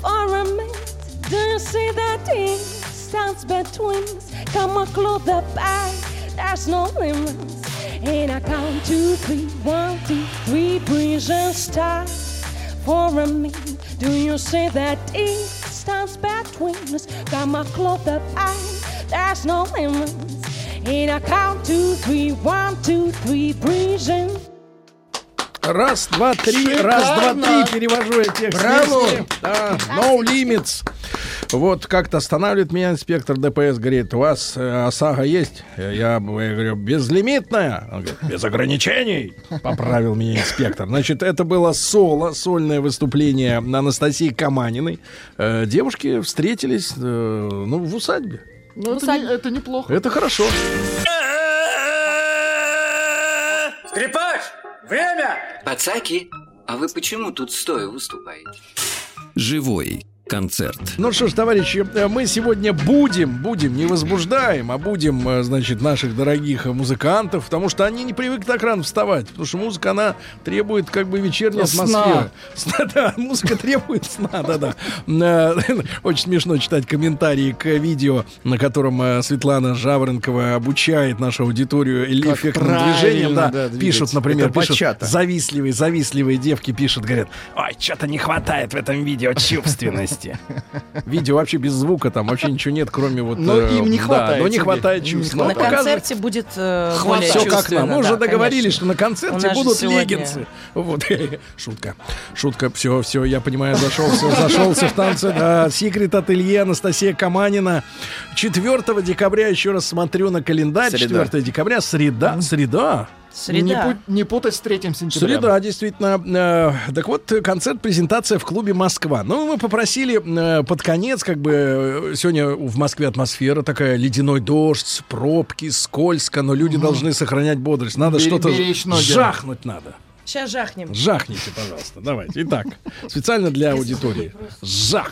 for a minute. Do you see that thing? Stands between us. Come on, close the eye. There's no limits. And I count two, three, one, two, three, breeze and start for a minute. Do you see that? Stands between us. Come on, close the eye. There's no limits. And I count two, three, one, two, three, breeze and Раз, два, три, раз, два, три, перевожу я текст Браво! Да, no limits. Вот как-то останавливает меня инспектор ДПС, говорит, у вас э, ОСАГО есть? Я, я говорю, безлимитная. Он говорит, без ограничений. Поправил меня инспектор. Значит, это было соло, сольное выступление Анастасии Каманиной. Э, девушки встретились, э, ну, в усадьбе. Ну, это, не- это неплохо. Это хорошо. Скрипач, время! Пацаки, а вы почему тут стоя выступаете? Живой концерт. Ну что ж, товарищи, э, мы сегодня будем, будем, не возбуждаем, а будем, э, значит, наших дорогих музыкантов, потому что они не привыкли так рано вставать, потому что музыка, она требует как бы вечерней Сна. атмосферы. Сна, да, музыка требует сна, да-да. Э, Очень смешно читать комментарии к видео, на котором Светлана Жаворонкова обучает нашу аудиторию эффектным движением, да, пишут, например, Это пишут, завистливые, завистливые девки пишут, говорят, ой, что-то не хватает в этом видео чувственности. Видео вообще без звука, там вообще ничего нет, кроме вот... Но э, им не да, хватает, но не хватает им не чувств. хватает. На концерте будет э, более все как нам. Мы уже да, договорились, конечно. что на концерте будут сегодня- леггинсы. Вот. Шутка. Шутка. Все, все, я понимаю, зашелся, зашелся в танце. Да, Секрет ателье Анастасия Каманина. 4 декабря, еще раз смотрю на календарь. Среда. 4 декабря, среда, среда. Не, Среда. пу- не путать с 3 сентября. Среда, действительно. Э, Так вот, концерт-презентация в клубе «Москва». Ну, мы попросили э, под конец, как бы, э, сегодня в Москве атмосфера такая, ледяной дождь, пробки, скользко, но люди должны сохранять бодрость. Надо Бери- что-то беречь ноги. жахнуть надо. Сейчас жахнем. Жахните, пожалуйста. Давайте. Итак, специально для аудитории. Жах.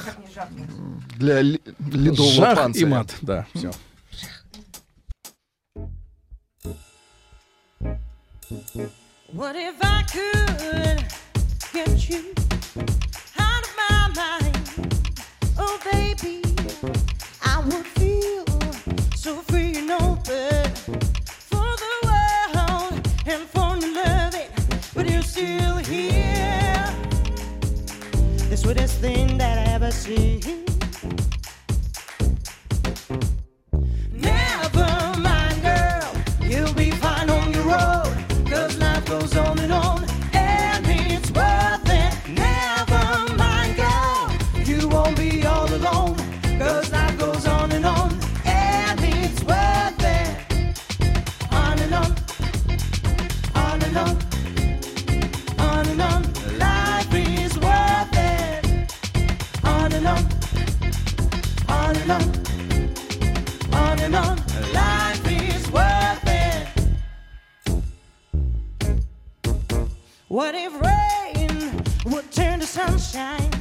Для ледового Жах и мат. Да, все. What if I could get you out of my mind? Oh, baby, I would feel so free and open for the world and for it. But you're still here, the sweetest thing that I ever seen. What if rain would turn to sunshine?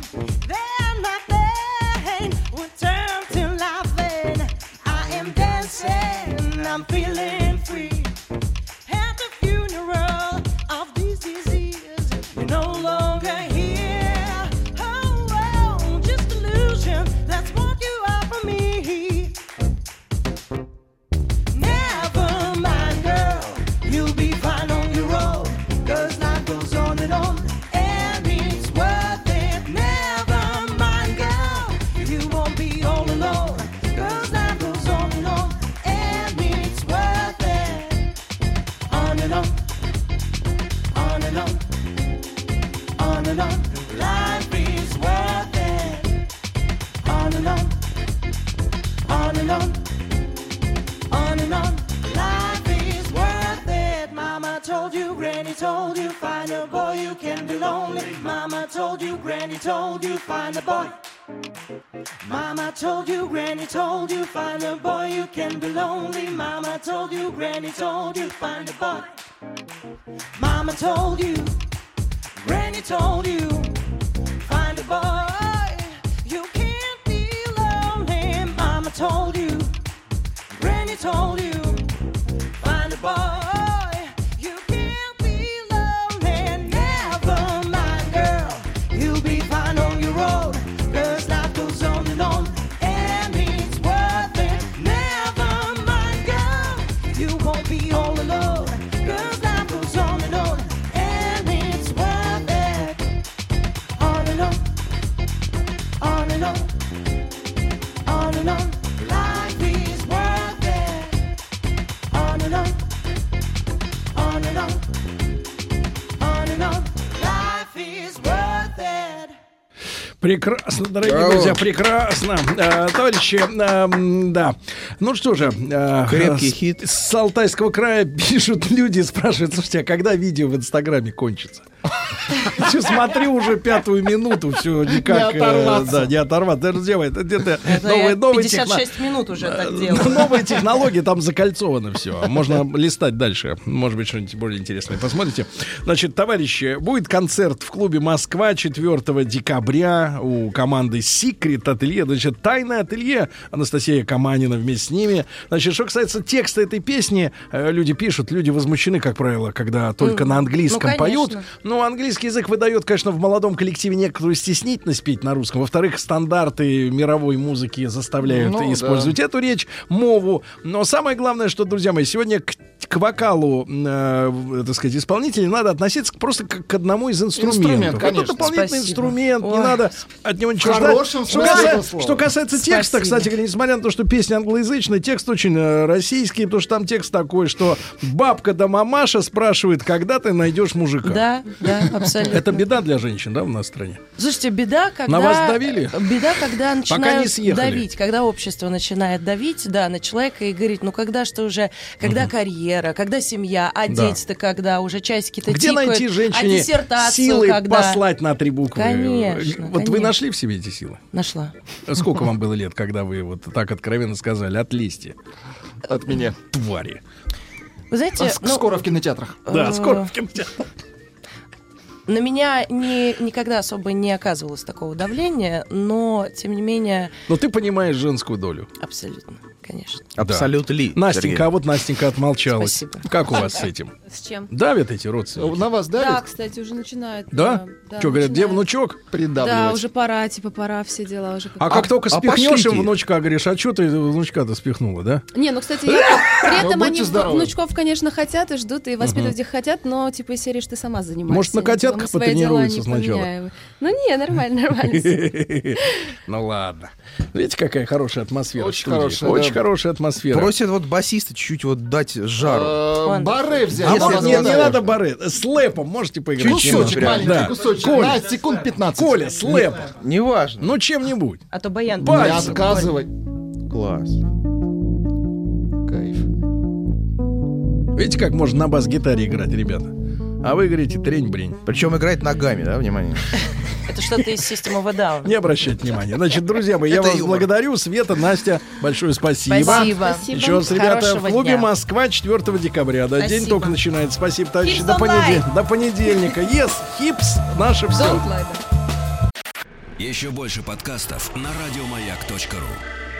Told you, find a boy. Mama told you, Granny told you, find a boy you can be lonely. Mama told you, Granny told you, find a boy. Mama told you, Granny told you, find a boy. You can't be lonely. Mama told you. Granny told you, find a boy. Прекрасно, дорогие Браво. друзья, прекрасно. Э, товарищи, эм, да. Ну что же. э, Крепкий с- хит. С Алтайского края пишут люди, спрашивают, слушайте, а когда видео в Инстаграме кончится? Все, смотрю уже пятую минуту, все никак... Не э, оторваться. Да, не оторваться. Это делай, это новые, новые 56 техно- минут уже так Ну, делаю. Новые технологии, там закольцовано все. Можно листать дальше. Может быть, что-нибудь более интересное. Посмотрите. Значит, товарищи, будет концерт в клубе Москва 4 декабря у команды Secret Ателье. Значит, тайное ателье. Анастасия Каманина вместе с ними. Значит, что касается текста этой песни, э, люди пишут, люди возмущены, как правило, когда только на английском ну, поют. конечно. Ну, английский язык выдает, конечно, в молодом коллективе некоторую стеснительность петь на русском. Во-вторых, стандарты мировой музыки заставляют Ну, использовать эту речь, мову. Но самое главное, что, друзья мои, сегодня к, к вокалу, э, так сказать, исполнителей надо относиться просто как к одному из инструментов. Инструмент, Это конечно. дополнительный Спасибо. инструмент, не Ой. надо от него ничего ждать. Что, смысле каса- этого слова. что касается текста, Спасибо. кстати говоря, несмотря на то, что песня англоязычная, текст очень э, российский, потому что там текст такой, что бабка да мамаша спрашивает, когда ты найдешь мужика. Да, да, абсолютно. Это беда для женщин, да, в нашей стране? Слушайте, беда, когда... На вас давили? Беда, когда начинают давить, когда общество начинает давить, да, на человека и говорить, ну когда что уже, когда карьера, когда семья, а Да. дети-то когда, уже часики-то Где тикают, найти а женщине диссертацию силы когда? послать на три буквы? Конечно, Вот вы конечно. нашли в себе эти силы? Нашла. Сколько вам было лет, когда вы вот так откровенно сказали, отлезьте, От меня. твари? Вы знаете, С- ну, Скоро в кинотеатрах. Да, э, скоро в кинотеатре. На меня не, никогда особо не оказывалось такого давления, но, тем не менее, Но ты понимаешь женскую долю. абсолютно, конечно. Абсолютно ли. Настенька, а вот Настенька отмолчалась. Спасибо. Как у вас с этим? С чем? Давят эти родственники? На вас Да, давит? кстати, уже начинает. Да? Да, Что говорят, где внучок? Да, Придавливать. уже пора, типа пора, все дела уже. А как только а спихнешь им внучка, говоришь, а что ты внучка-то спихнула, да? Не, ну, кстати, я при этом Ну, они здоровы. внучков, конечно, хотят и ждут, и воспитывать их хотят, но, типа, из серии, что ты сама занимаешься. Может, на Типа, мы котятках свои дела потренируются не сначала? поменяем. Ну, не, нормально, нормально. Ну ладно. Видите, какая хорошая атмосфера. Очень хорошая, Очень да. хорошая атмосфера. Просят вот басиста чуть-чуть вот дать жару. Баре взять. А вот вас не, надо бары. С лэпом можете поиграть? Кусочек, маленький Да. кусочек. Коля, На секунд 15. Коля, с лэпом. Неважно. Ну, чем-нибудь. А то баян. Не Пальцем. отказывай. Класс. Кайф. Видите, как можно на бас-гитаре играть, ребята? А вы говорите трень-брень. Причем играет ногами, да, внимание. Это что-то из a Down. Не обращайте внимания. Значит, друзья мои, я вас благодарю. Света, Настя, большое спасибо. Спасибо. Еще раз, ребята, в клубе. Москва 4 декабря. Да, день только начинается. Спасибо, товарищи. До, понедельника. до понедельника. Yes, хипс, наше все. Еще больше подкастов на радиомаяк.ру.